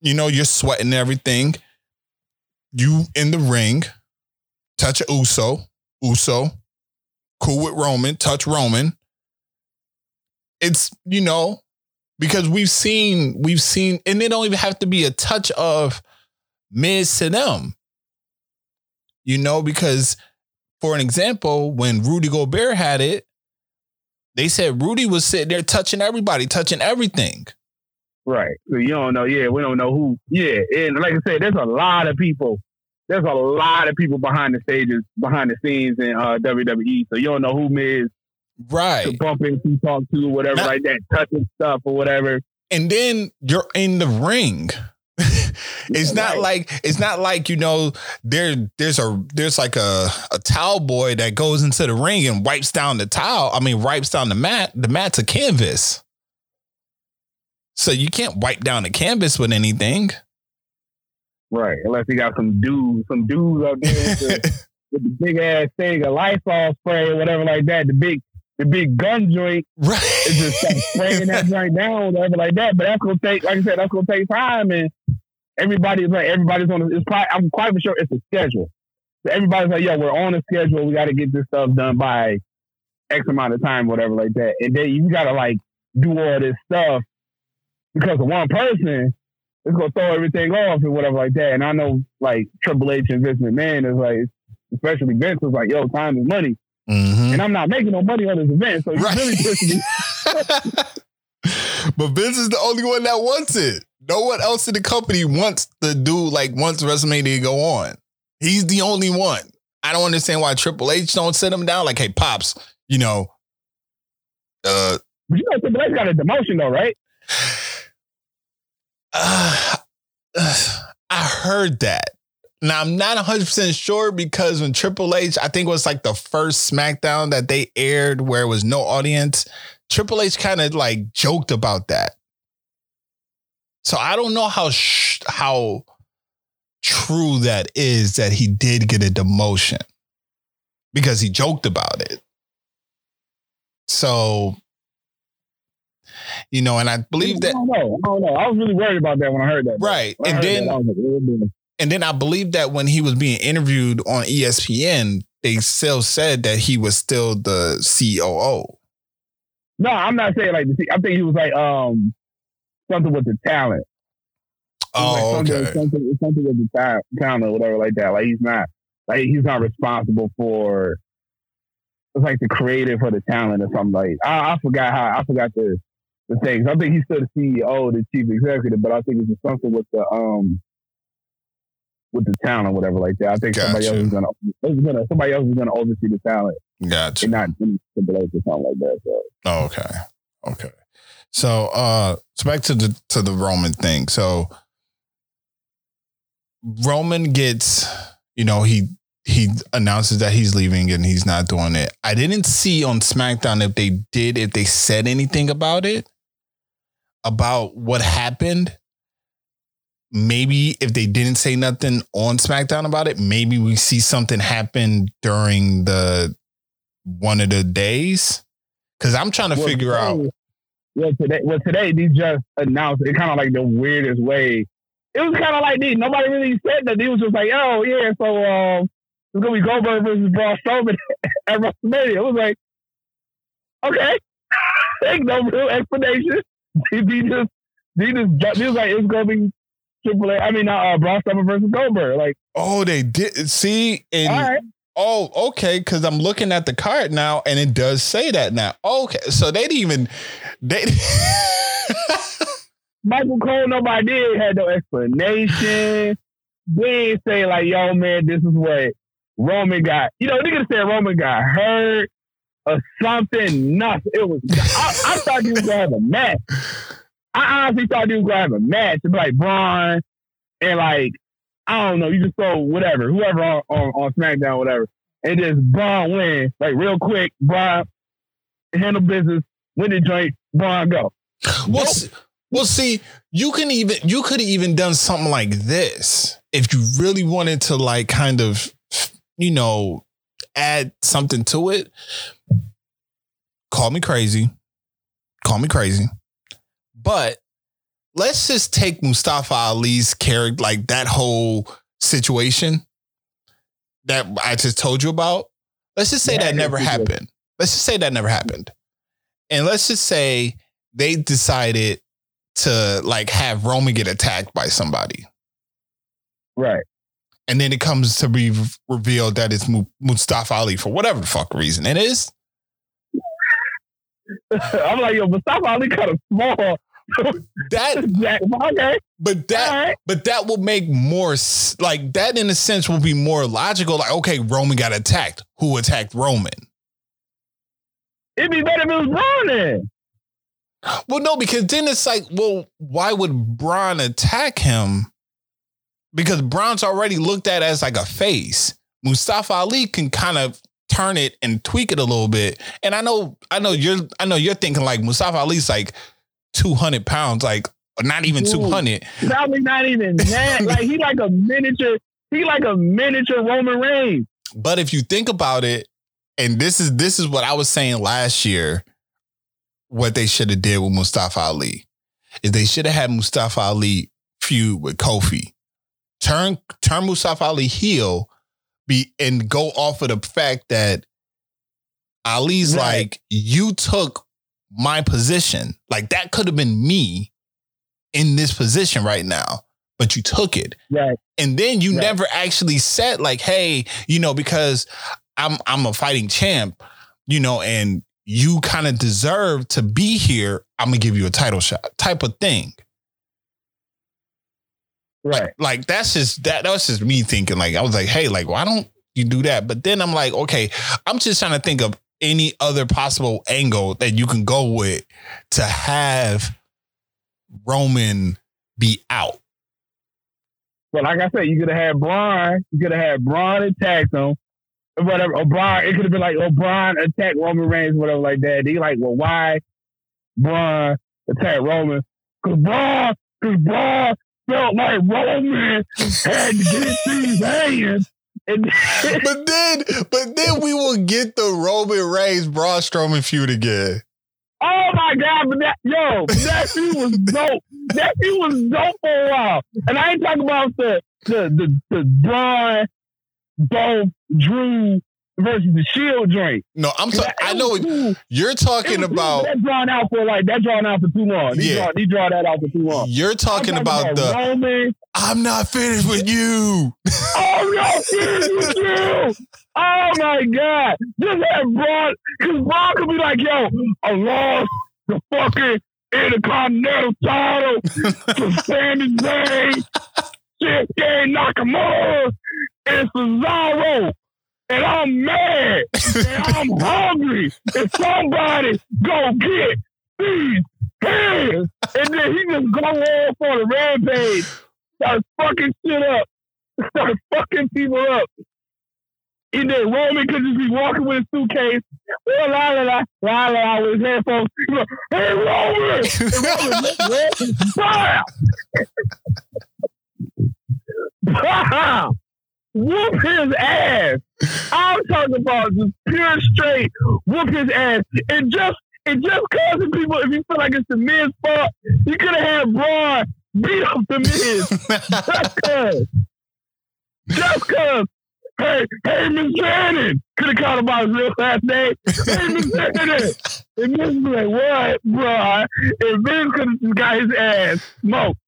you know, you're sweating everything. You in the ring, touch a Uso, Uso, cool with Roman, touch Roman. It's, you know, because we've seen, we've seen, and it don't even have to be a touch of Miz to them. You know, because for an example, when Rudy Gobert had it, they said Rudy was sitting there touching everybody, touching everything. Right. So you don't know. Yeah, we don't know who. Yeah, and like I said, there's a lot of people. There's a lot of people behind the stages, behind the scenes in uh, WWE. So you don't know who Miz to Right. bump into, talk to, whatever Not- like that, touching stuff or whatever. And then you're in the ring. It's Yeah, not right. like it's not like you know there there's a there's like a a towel boy that goes into the ring and wipes down the towel. I mean wipes down the mat. The mat's a canvas. So you can't wipe down the canvas with anything. Right. Unless you got some dudes, some dudes out there with the, with the big ass thing, a Lysol spray or whatever like that. The big, the big gun joint right. is just start spraying that joint down, whatever like that. But that's gonna take, like I said, that's gonna take time, and everybody's like, everybody's on. A, it's probably, I'm quite sure it's a schedule. So everybody's like, yo, we're on a schedule. We got to get this stuff done by X amount of time, whatever like that. And then you gotta like do all this stuff because of one person. It's gonna throw everything off and whatever like that. And I know like Triple H and Vince McMahon is like, especially Vince is like, yo, time is money. Mhm. And I'm not making no money on this event, so you Right. really pushing me. but Vince is the only one that wants it. No one else in the company wants to do like wants WrestleMania to go on. He's the only one. I don't understand why Triple H don't sit him down like, hey, pops, you know, uh, But you know, Triple H got a demotion though, right? uh, I heard that. Now I'm not 100 percent sure because when Triple H, I think it was like the first SmackDown that they aired where it was no audience. Triple H kind of like joked about that. So I don't know how sh- how true that is that he did get a demotion because he joked about it. So, you know, and I believe I that don't know. I don't know. I was really worried about that when I heard that. right, When and then that, I like, and then I believe that when he was being interviewed on ESPN, they still said that he was still the COO. no, I'm not saying like. the- I think he was like um something with the talent. Oh, like something, okay. something, something with the ta- talent or whatever like that. Like he's not like he's not responsible for. It's like the creative for the talent or something like. I, I forgot how I forgot the the things. I think he's still the CEO, the chief executive, but I think it's something with the um with the talent or whatever like that. I think somebody else is gonna, is gonna somebody else is gonna oversee the talent Gotcha. and not Triple H or something like that. So Oh, okay. Okay. So uh so back to the to the Roman thing. So Roman gets, you know, he he announces that he's leaving and he's not doing it. I didn't see on SmackDown if they did, if they said anything about it, about what happened. Maybe if they didn't say nothing on SmackDown about it, maybe we see something happen during the one of the days. Cause I'm trying to Well, figure out. Well, today, well, today they just announced it, kind of like the weirdest way. It was kind of like this. Nobody really said that. They was just like, "Oh yeah, so um, it's gonna be Goldberg versus Braun Strowman at WrestleMania." It was like, okay, ain't no real explanation. They just, they just, they was like, it's gonna be Triple H. I mean, uh, Braun Strowman versus Goldberg. Like, Oh, they did see and all right, oh, okay, because I'm looking at the card now and it does say that now. Okay, so they didn't even they Michael Cole, nobody did had no explanation. They ain't say like, yo, man, this is what Roman got. You know, niggas said Roman got hurt or something. Nothing. It was. I, I thought he was gonna have a match. I honestly thought he was gonna have a match. It'd be like Braun and like I don't know. You just throw whatever, whoever on, on, on SmackDown, whatever, and just Braun win like real quick. Braun handle business, win the joint. Braun go. well, s- well, see, you can even you could have even done something like this if you really wanted to like kind of you know add something to it. Call me crazy. Call me crazy. But let's just take Mustafa Ali's character, like that whole situation that I just told you about. Let's just say Yeah, that never happened. Let's just say that never happened. And let's just say they decided to like have Roman get attacked by somebody. Right. And then it comes to be revealed that it's Mustafa Ali for whatever the fuck reason it is. I'm like, yo, Mustafa Ali kind of small. That, Jack, okay, but that, right. But that will make more like that in a sense will be more logical. Like, okay, Roman got attacked. Who attacked Roman? It'd be better if it was Braun then. Well, no, because then it's like, well, why would Braun attack him? Because Braun's already looked at as like a face. Mustafa Ali can kind of turn it and tweak it a little bit. And I know, I know you're, I know you're thinking like Mustafa Ali's like 200 pounds, like not even Ooh. 200. Probably not even that. like he like a miniature. He like a miniature Roman Reigns. But if you think about it, and this is this is what I was saying last year, what they should have did with Mustafa Ali is they should have had Mustafa Ali feud with Kofi. Turn turn Mustafa Ali heel, be and go off of the fact that Ali's Right. like, you took my position. Like that could have been me in this position right now, but you took it Right. and then you Right. never actually said like hey you know because i'm i'm a fighting champ you know and you kind of deserve to be here i'm gonna give you a title shot type of thing Right. like that's just that that was just me thinking like i was like hey like why don't you do that but then i'm like okay i'm just trying to think of any other possible angle that you can go with to have roman be out But like I said, you could have had Braun. You could have had Braun attack him. Whatever. Or Braun. It could have been like, oh, Braun attack Roman Reigns, whatever like that. They like, well, why Braun attack Roman? Because Braun because Braun felt like Roman had to get these hands. But then, but then we will get the Roman Reigns Braun Strowman feud again. Oh my god! But that yo, that feud was dope. That feud was dope for a while. And I ain't talking about the the the, the Braun, both Drew versus the Shield joint. No, I'm sorry. I know Cool. you're talking about. that drawn out for like that drawn out for too long. He Yeah. draw, he draw that out for too long. You're talking I'm about the. Roman. I'm not finished with you. Oh no, serious you. Oh my god. Just have Braun cause Braun could be like, yo, I lost the fucking Intercontinental title to Sami Zayn, Shinsuke Nakamura, and Cesaro. And I'm mad. and I'm hungry. And somebody go get these hands. And then he just go off on a rampage. Start fucking shit up. Start fucking people up. And then Roman could just be walking with a suitcase. La la la la la la with his headphones. He's like, hey Roman! And Roman, bam! Bam! Whoop his ass. I'm talking about just pure straight whoop his ass. And just and just causing people, if you feel like it's the Miz fault, you could have had Braun beat up the Miz. Just cause. Just cause. Hey, hey, Mizanin. Could have called him by his real last name. Hey, Mizanin. And Miz was like, what, bro? And Miz could have just got his ass smoked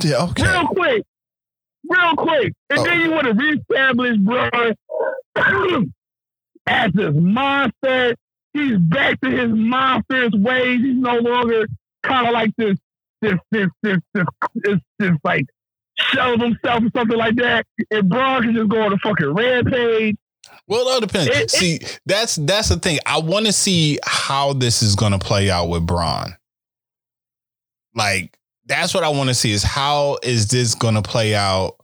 yeah, okay. real quick. Real quick. And Oh. then you want to reestablish, bro, as this monster. He's back to his monstrous ways. He's no longer kind of like this, this, this, this, this, this, this, like, shell of himself or something like that. And Braun can just go on a fucking rampage. Well, it all depends. It- it- see, that's that's the thing. I want to see how this is going to play out with Braun. Like, that's what I want to see is how is this going to play out?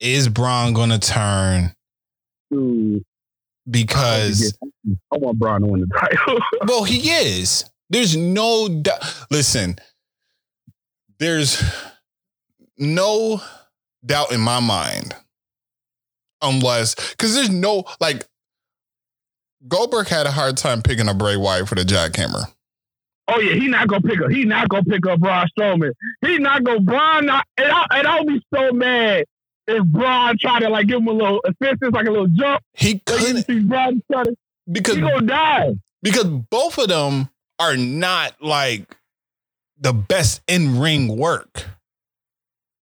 Is Braun going to turn? Because I want Braun to win the title. well, he is. There's no doubt. Listen, there's no doubt in my mind, unless because there's no like Goldberg had a hard time picking up Bray Wyatt for the jackhammer. Oh yeah, he not gonna pick up. He not gonna pick up Braun Strowman. He not gonna Braun. Not, and I and I'll be so mad if Braun tried to like give him a little assistance, like a little jump. He couldn't Braun to, because he gonna die. because both of them are not like the best in ring work.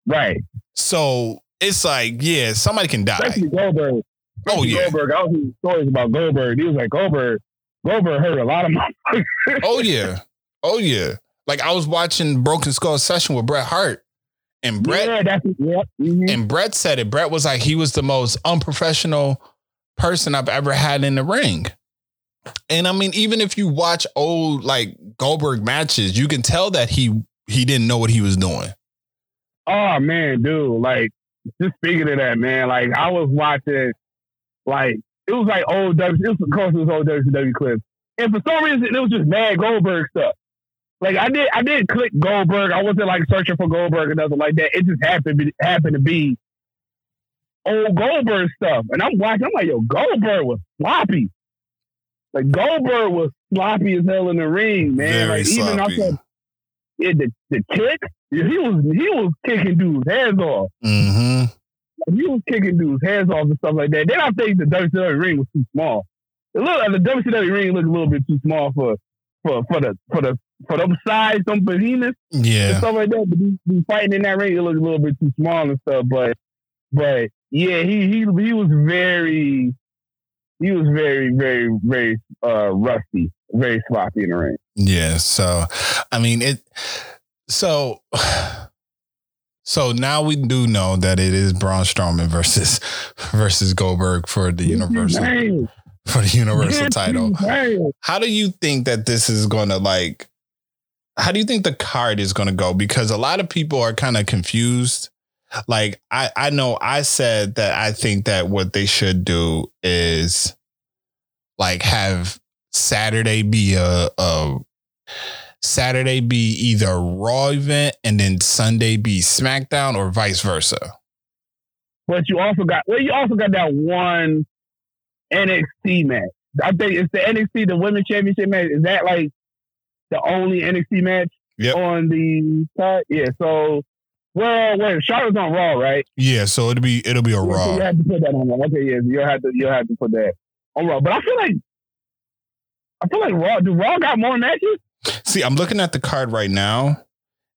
Right. So it's like, yeah, somebody can die. Especially Goldberg. Oh yeah. Goldberg. I was hearing stories about Goldberg. He was like Goldberg. Goldberg hurt a lot of my. Oh yeah. Oh yeah. Like I was watching Broken Skull session with Bret Hart, and Bret Yeah, that's mhm. and Bret said it. Bret was like he was the most unprofessional person I've ever had in the ring. And I mean, even if you watch old like Goldberg matches, you can tell that he he didn't know what he was doing. Oh man, dude, like just speaking of that, man, like I was watching like it was like old W it was of course it was old WCW clips. And for some reason it was just mad Goldberg stuff. Like I did I did click Goldberg. I wasn't like searching for Goldberg or nothing like that. It just happened to be, happened to be old Goldberg stuff. And I'm watching, I'm like, yo, Goldberg was sloppy. Like Goldberg was sloppy as hell in the ring, man. Very like even sloppy. outside yeah, the, the kick, he was he was kicking dudes' heads off. Mm-hmm. He was kicking dudes' heads off and stuff like that. Then I think the WCW ring was too small. It looked like the WCW ring looked a little bit too small for for for the for the for them size, some behemoths and Yeah. stuff like that. But he, he fighting in that ring, it looked a little bit too small and stuff. But but yeah, he he he was very he was very very very uh rusty, very sloppy in the ring. Yeah. So, I mean, it, so, so now we do know that it is Braun Strowman versus, versus Goldberg for the universal, for the universal title. How do you think that this is going to like, how do you think the card is going to go? Because a lot of people are kind of confused. Like I, I know I said that I think that what they should do is like have Saturday be a, a Saturday be either Raw event and then Sunday be SmackDown or vice versa. But you also got well, you also got that one NXT match. I think it's the NXT, the Women's Championship match. Is that like the only NXT match Yep. on the side? Yeah. So, well, wait, Charlotte's on Raw, right? Yeah, so it'll be it'll be a Yeah, so Raw. you have to put that on Raw. Okay, yeah, you'll have to you'll have to put that on Raw. But I feel like I feel like Raw. Do Raw got more matches? See, I'm looking at the card right now,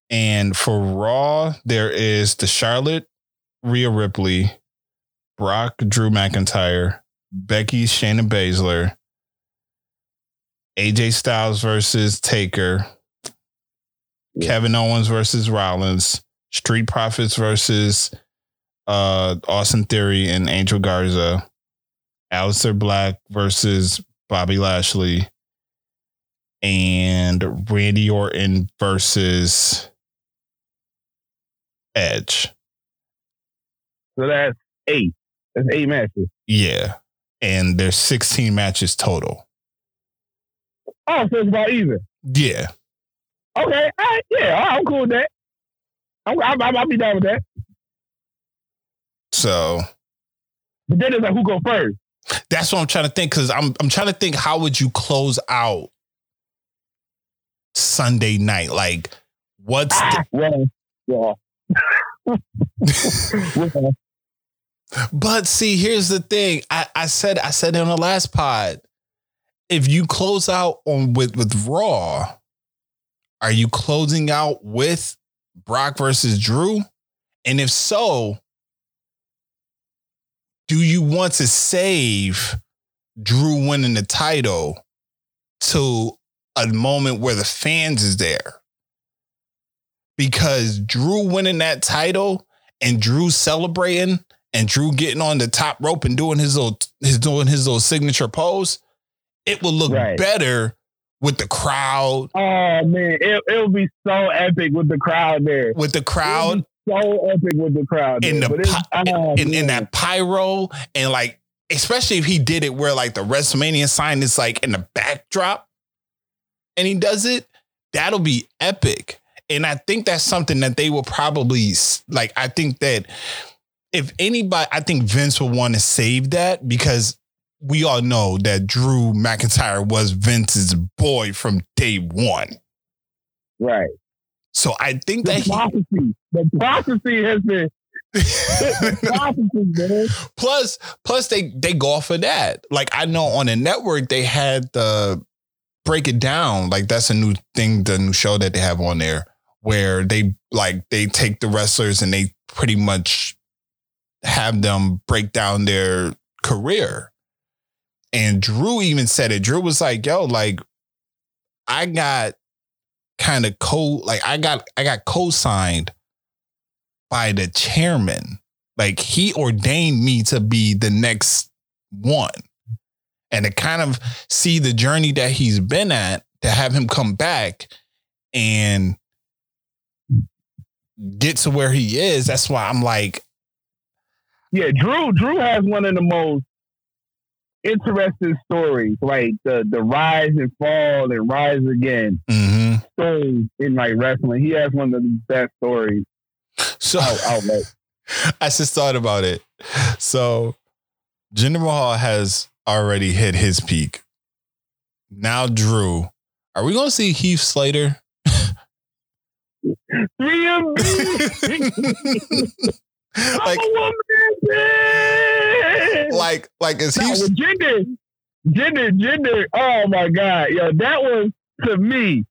and for Raw, there is the Charlotte, Rhea Ripley, Brock, Drew McIntyre, Becky, Shayna Baszler, AJ Styles versus Taker, Yeah. Kevin Owens versus Rollins, Street Profits versus uh, Austin Theory and Angel Garza, Aleister Black versus Bobby Lashley, and Randy Orton versus Edge. So that's eight. That's eight matches. Yeah. And there's 16 matches total. Oh, so it's about even. Yeah. Okay, all right, yeah, all right, I'm cool with that. I'm, I'm, I'm, I'll be down with that. So But then it's like, who go first? that's what I'm trying to think because I'm I'm trying to think how would you close out Sunday night? Like what's the, Ah, well, yeah. well, But see, here's the thing. I, I said I said it on the last pod. If you close out on with with Raw, are you closing out with Brock versus Drew? And if so, do you want to save Drew winning the title to a moment where the fans is there? Because Drew winning that title and Drew celebrating and Drew getting on the top rope and doing his little his doing his little signature pose, it will look Right. better with the crowd, oh man, it it'll be so epic with the crowd there. with the crowd so epic with the crowd In there. the But it's- pi- oh, in, in that pyro and like especially if he did it where like the WrestleMania sign is like in the backdrop and he does it, that'll be epic. And I think that's something that they will probably like. I think that if anybody, I think Vince will want to save that because we all know that Drew McIntyre was Vince's boy from day one. right. So I think The that he, prophecy, the prophecy has been the prophecy, man. plus plus they they go off of that like i know on the network they had the break it down like that's a new thing the new show that they have on there where they like they take the wrestlers and they pretty much have them break down their career. And drew even said it. Drew was like yo like i got kind of co like i got i got co-signed by the chairman. Like he ordained me to be the next one. And to kind of see the journey that he's been at, to have him come back and get to where he is, that's why I'm like, Yeah, Drew. Drew has one of the most interesting stories, like the the rise and fall and rise again mhm. stories in like wrestling. He has one of the best stories so out, out I just thought about it. So Jinder Mahal has already hit his peak. Now Drew, are we gonna see Heath Slater? 3MB. like, woman. like, like is No, Heath Jinder, Jinder, Jinder. Oh my god, yo, that was to me,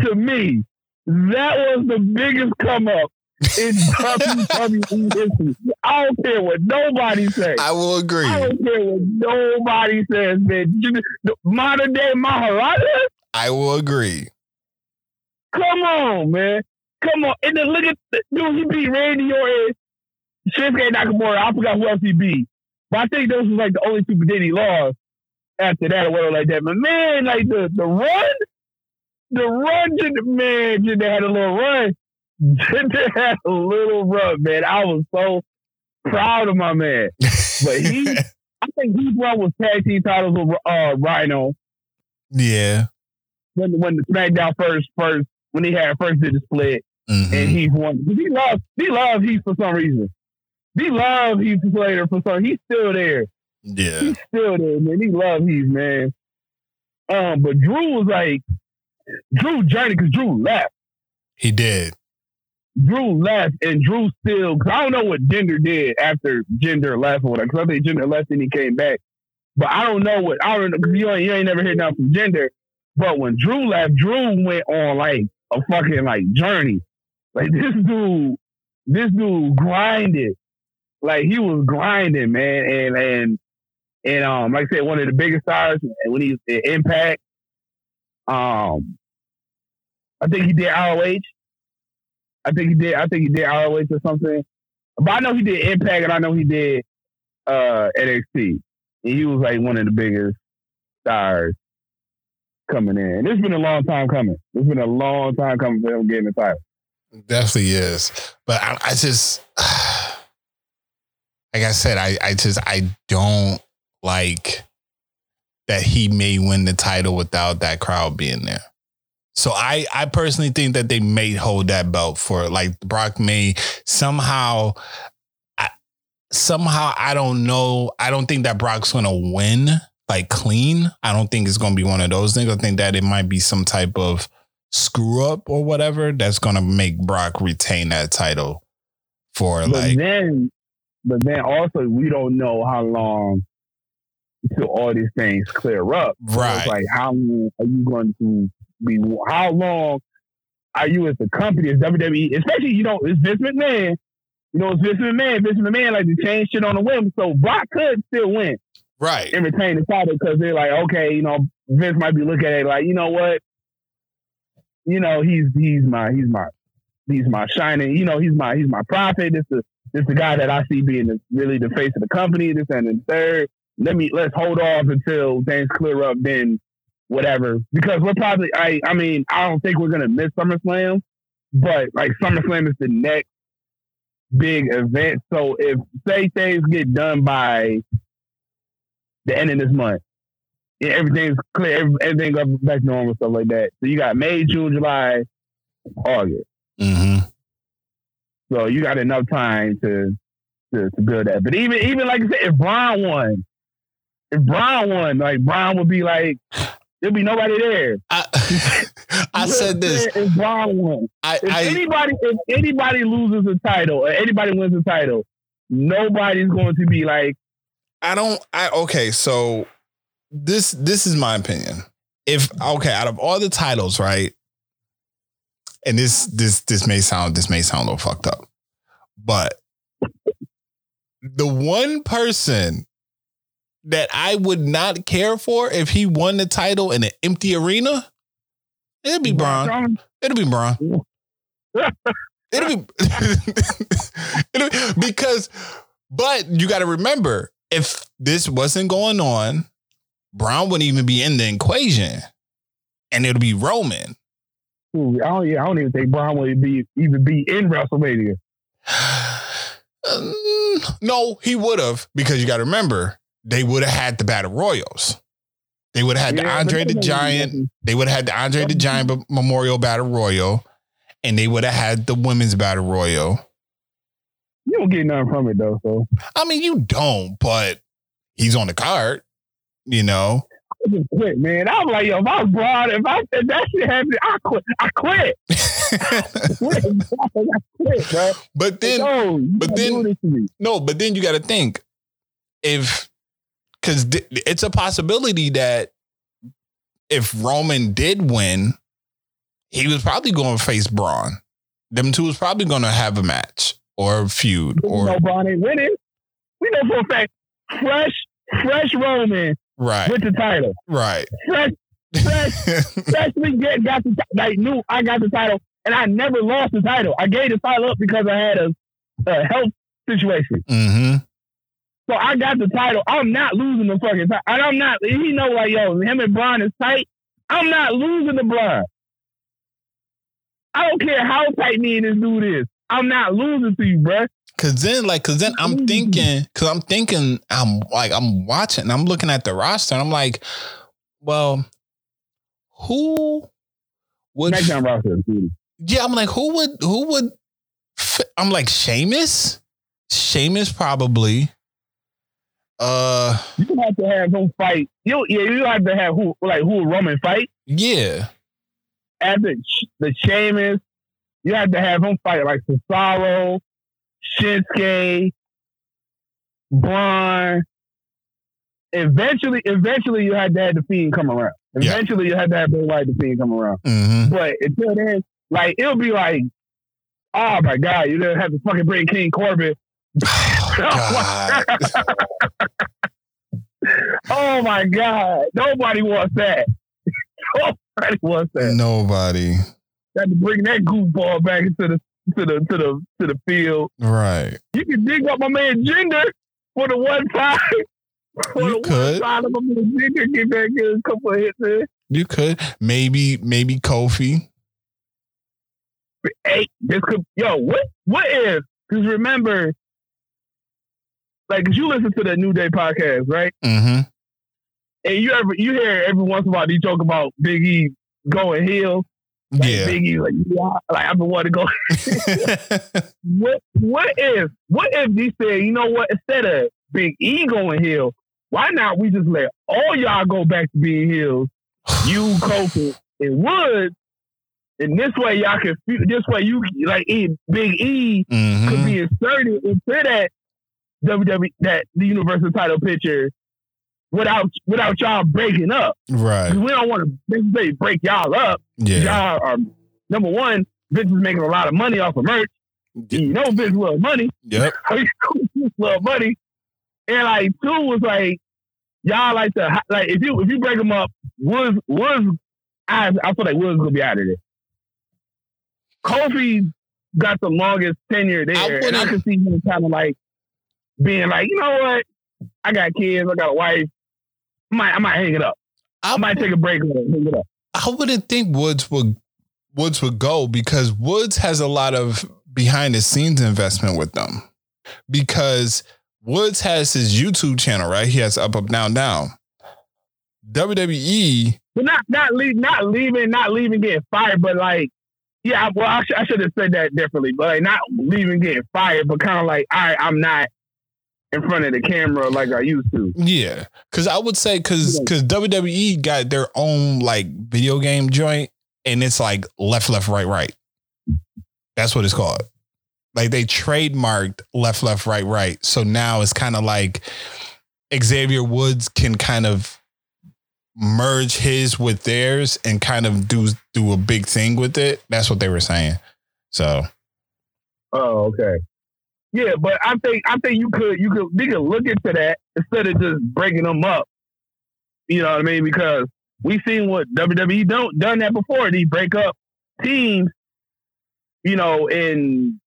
to me, that was the biggest come up in WWE history. I don't care what nobody says. I will agree. I don't care what nobody says, man. The Modern day Maharaja? I will agree. Come on, man. Come on. And then look at the dude, he beat Randy Orton, Shinsuke Nakamura. I forgot who else he beat. But I think those was like the only two that he lost after that or whatever like that. But man, like the the run, the run, Jinder- man, Jinder had a little run. Jinder had a little run, man. I was so proud of my man. But he, I think he won with tag team titles with uh, Rhyno. yeah. when when the SmackDown first first when he had first did the split Mhm. and Heath won. He loves he loves Heath for some reason. He loves Heath Slater for some. He's still there. yeah. He's still there, man. He loves Heath, man. Um, but Drew was like Drew journey because Drew left. He did. Drew left, and Drew still. Cause I don't know what Jinder did after Jinder left or whatever. Cause I think Jinder left and he came back. But I don't know what I don't know you ain't, you ain't never heard nothing from Jinder. But when Drew left, Drew went on like a fucking like journey. Like this dude, this dude grinded. Like he was grinding, man, and and and um, like I said, one of the biggest stars. When he's in Impact, um, I think he did ROH. I think he did. I think he did ROH or something. But I know he did Impact, and I know he did uh, NXT. And he was like one of the biggest stars coming in. And it's been a long time coming. It's been a long time coming for him getting the title. Definitely is. But I, I just, like I said, I, I just, I don't like that he may win the title without that crowd being there. So I, I personally think that they may hold that belt for like Brock may somehow, I, somehow I don't know. I don't think that Brock's gonna win like clean. I don't think it's gonna be one of those things. I think that it might be some type of screw up or whatever that's gonna make Brock retain that title for But like then, but then also we don't know how long till all these things clear up. Right. It's like how long are you going to be? How long are you as a company as WWE? Especially you know it's Vince McMahon. You know it's Vince McMahon. Vince McMahon like to change shit on a whim. So Brock could still win right. and retain the title because they're like, okay, you know Vince might be looking at it like, you know what, you know he's he's my he's my he's my shining, you know he's my he's my prophet. This is this is the guy that I see being really the face of the company. This and the third. Let me let's hold off until things clear up. Then whatever, because we're probably I I mean I don't think we're gonna miss SummerSlam, but like SummerSlam is the next big event. So if say things get done by the end of this month. Yeah, everything's clear. every- Everything goes back to normal, stuff like that. So you got May, June, July, August. hmm So you got enough time to to, to build that. But even even like I said, if Braun won, if Braun won, like Braun would be like there'd be nobody there. I, I said this. If Braun won, I, if I anybody if anybody loses a title or anybody wins a title, nobody's going to be like, I don't I okay, so this this is my opinion. If okay, out of all the titles, right? And this this this may sound this may sound a little fucked up. But the one person that I would not care for if he won the title in an empty arena, it'd be Braun. It'll be Braun. It'll be, it'll be because, but you got to remember, if this wasn't going on, Braun wouldn't even be in the equation, and it'll be Roman. Ooh, I don't, I don't even think Braun would be even be in WrestleMania. Um, no, he would have because you got to remember they would have had the battle royals. They would have had the Yeah, but Andre the Giant. They would have had the Andre the Giant Memorial Battle Royal, and they would have had the Women's Battle Royal. You don't get nothing from it though. So I mean, you don't, but he's on the card. You know, I just quit, man. I was like, yo, if I was broad, if I if that shit happened, I quit. I quit. quit. I quit, bro. but then no, you but then- do this to me. no, but then you got to think if because th- it's a possibility that if Roman did win, he was probably going to face Braun. Them two was probably going to have a match or a feud or know Braun ain't winning. We know for a fact, fresh, fresh Roman right, with the title. right. Fresh, fresh, freshly get got the like knew I got the title, and I never lost the title. I gave the title up because I had a, a health situation. hmm So I got the title. I'm not losing the fucking title. And I'm not, he know like, yo, him and Braun is tight. I'm not losing the Braun. I don't care how tight me and this dude is. I'm not losing to you, bruh. Cause then, like, cause then I'm Mhm. thinking, cause I'm thinking, I'm like, I'm watching, and I'm looking at the roster, and I'm like, well, who would SmackDown roster yeah, I'm like, who would who would? I'm like Sheamus? Sheamus probably. Uh You have to have him fight. You yeah, you have to have who like who Roman fight yeah. after the Sheamus. You have to have him fight like Cesaro, Shinsuke, Braun. Eventually, eventually you had to have the Fiend come around. Yeah. Eventually, you had to have Bray Wyatt the Fiend come around. hmm But until then, like it'll be like, oh my god, you didn't have to fucking bring King Corbin. God. Oh my god, nobody wants that. Nobody wants that. Nobody. Had to bring that goofball back into the to the to the to the field. Right. You can dig up my man Jinder for the one time. For You could. one time, I'm Jinder get back in a couple of hits in. You could. Maybe, maybe Kofi. hey, this could yo, what what if? Because remember, like, you listen to the New Day podcast, right? Mm-hmm. And you ever you hear every once in a while they talk about Big E going heel. Like Yeah. Big E, like, yeah, like I've been wanting to go. what what if what if they said, you know what, instead of Big E going heel, why not we just let all y'all go back to being heels? You, Kofi, and Woods. And this way y'all can this way you like Big E could hmm be inserted into that WWE that the Universal title picture without without y'all breaking up. Right. we don't want to basically break y'all up. Yeah. Y'all are number one, Vince is making a lot of money off of merch. You know Vince love money. Yep. Love money. And like two was like y'all like to like if you if you break them up, Woods Woods I I feel like Woods gonna be out of there. Kofi got the longest tenure there, and I wouldn't- can see him kind of like being like, you know what, I got kids, I got a wife. I might I might hang it up. I I, might take a break and hang it up. I wouldn't think Woods would Woods would go because Woods has a lot of behind the scenes investment with them. Because Woods has his YouTube channel, right? He has up, up, down, down. WWE, But not not leave, not leaving, not leaving getting fired, but like, yeah. Well, I, sh- I should have said that differently, but like not leaving getting fired, but kind of like, all right, I'm not in front of the camera like I used to. yeah. Cause I would say cause cause WWE got their own like video game joint and it's like left, left, right, right. That's what it's called. Like they trademarked left, left, right, right. So now it's kind of like Xavier Woods can kind of merge his with theirs and kind of do do a big thing with it. That's what they were saying. So Oh, okay. Yeah, but I think I think you could you could we could look into that instead of just breaking them up. You know what I mean? Because we seen what WWE don't done that before. They break up teams. You know, and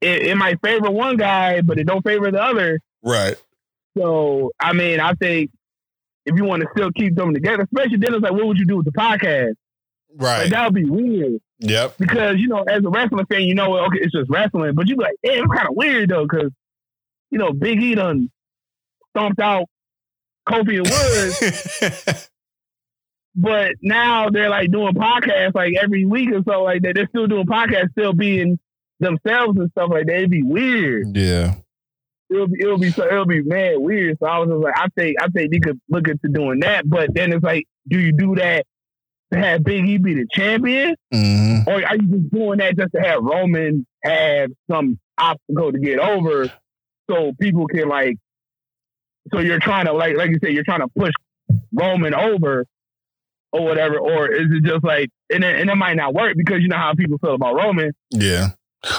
it, it might favor one guy, but it don't favor the other. right, So I mean, I think if you want to still keep them together, especially then it's like, what would you do with the podcast? Like, right, that would be weird yep, because you know, as a wrestling fan, you know, okay, it's just wrestling, but you be like, hey, it's kind of weird though, because you know, Big E done stomped out Kofi and Woods, but now they're like doing podcasts like every week or so, like that. They're still doing podcasts, still being themselves and stuff like that. It'd be weird. yeah, It'll be, it'll be so it'll be mad weird. So I was just like, I think I think they could look into doing that, but then it's like, do you do that have Big E be the champion? hmm or are you just doing that just to have Roman have some obstacle to get over, so people can like, so you're trying to like, like you said, you're trying to push Roman over or whatever, or is it just like, and it, and it might not work because you know how people feel about Roman. yeah.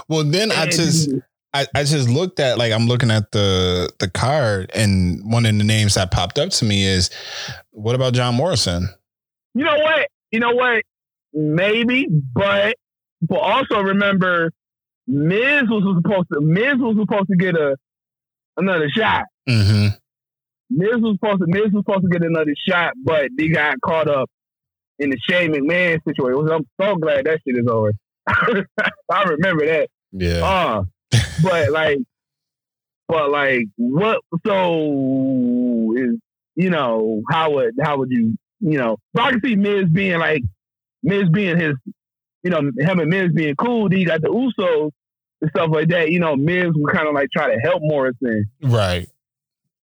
Well, then I just I, I just looked at like I'm looking at the the card and one of the names that popped up to me is what about John Morrison? you know what, you know what, maybe, but but also remember, Miz was supposed to Miz was supposed to get a another shot. Mm-hmm. Miz was supposed to Miz was supposed to get another shot, but they got caught up in the Shane McMahon situation. I'm so glad that shit is over. I remember that. Yeah. Uh, but like, but like, what? So is you know how would how would you you know, I can see Miz being like Miz being his, you know, him and Miz being cool. Then you got the Usos and stuff like that. You know, Miz would kind of like try to help Morrison. Right.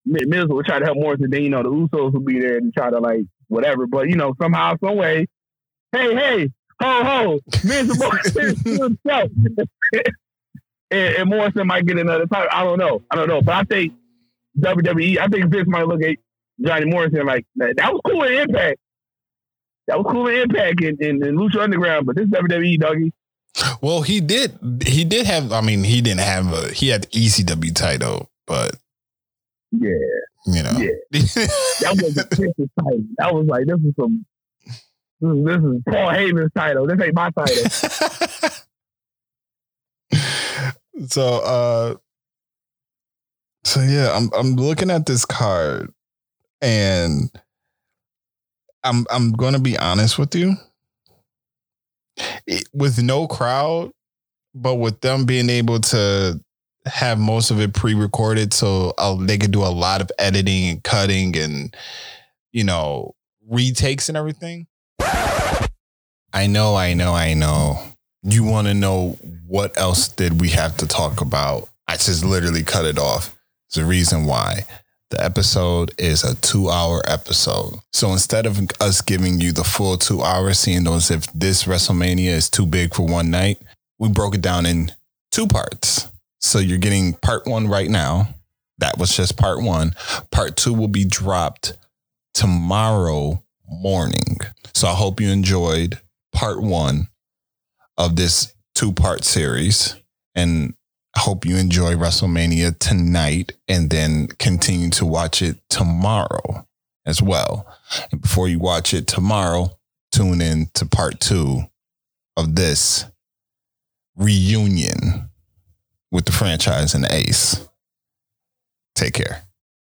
Miz would try to help Morrison. Then you know the Usos would be there and try to like whatever. But you know, somehow, some way, hey, hey, ho, ho, Miz and Morrison, and, and Morrison might get another title. I don't know. I don't know. But I think WWE. I think Vince might look at Johnny Morrison like that, was cool in Impact. That was cool in Impact and, and, and Lucha Underground, but this WWE doggy. Well, he did. He did have. I mean, he didn't have a. He had the ECW title, but yeah, you know, yeah, that was a Christmas title. That was like this is some. This is, this is Paul Heyman's title. This ain't my title. so, uh, so yeah, I'm I'm looking at this card, and I'm I'm going to be honest with you. It, with no crowd, but with them being able to have most of it pre-recorded, so uh, they could do a lot of editing and cutting and you know retakes and everything. I know, I know, I know. You want to know what else did we have to talk about? I just literally cut it off. There's a reason why. The episode is a two hour episode. So instead of us giving you the full two hours, seeing those if this WrestleMania is too big for one night, we broke it down in two parts. So you're getting part one right now. That was just part one. Part two will be dropped tomorrow morning. So I hope you enjoyed part one of this two part series. And hope you enjoy WrestleMania tonight and then continue to watch it tomorrow as well. And before you watch it tomorrow, tune in to part two of this reunion with the franchise and ace. Take care.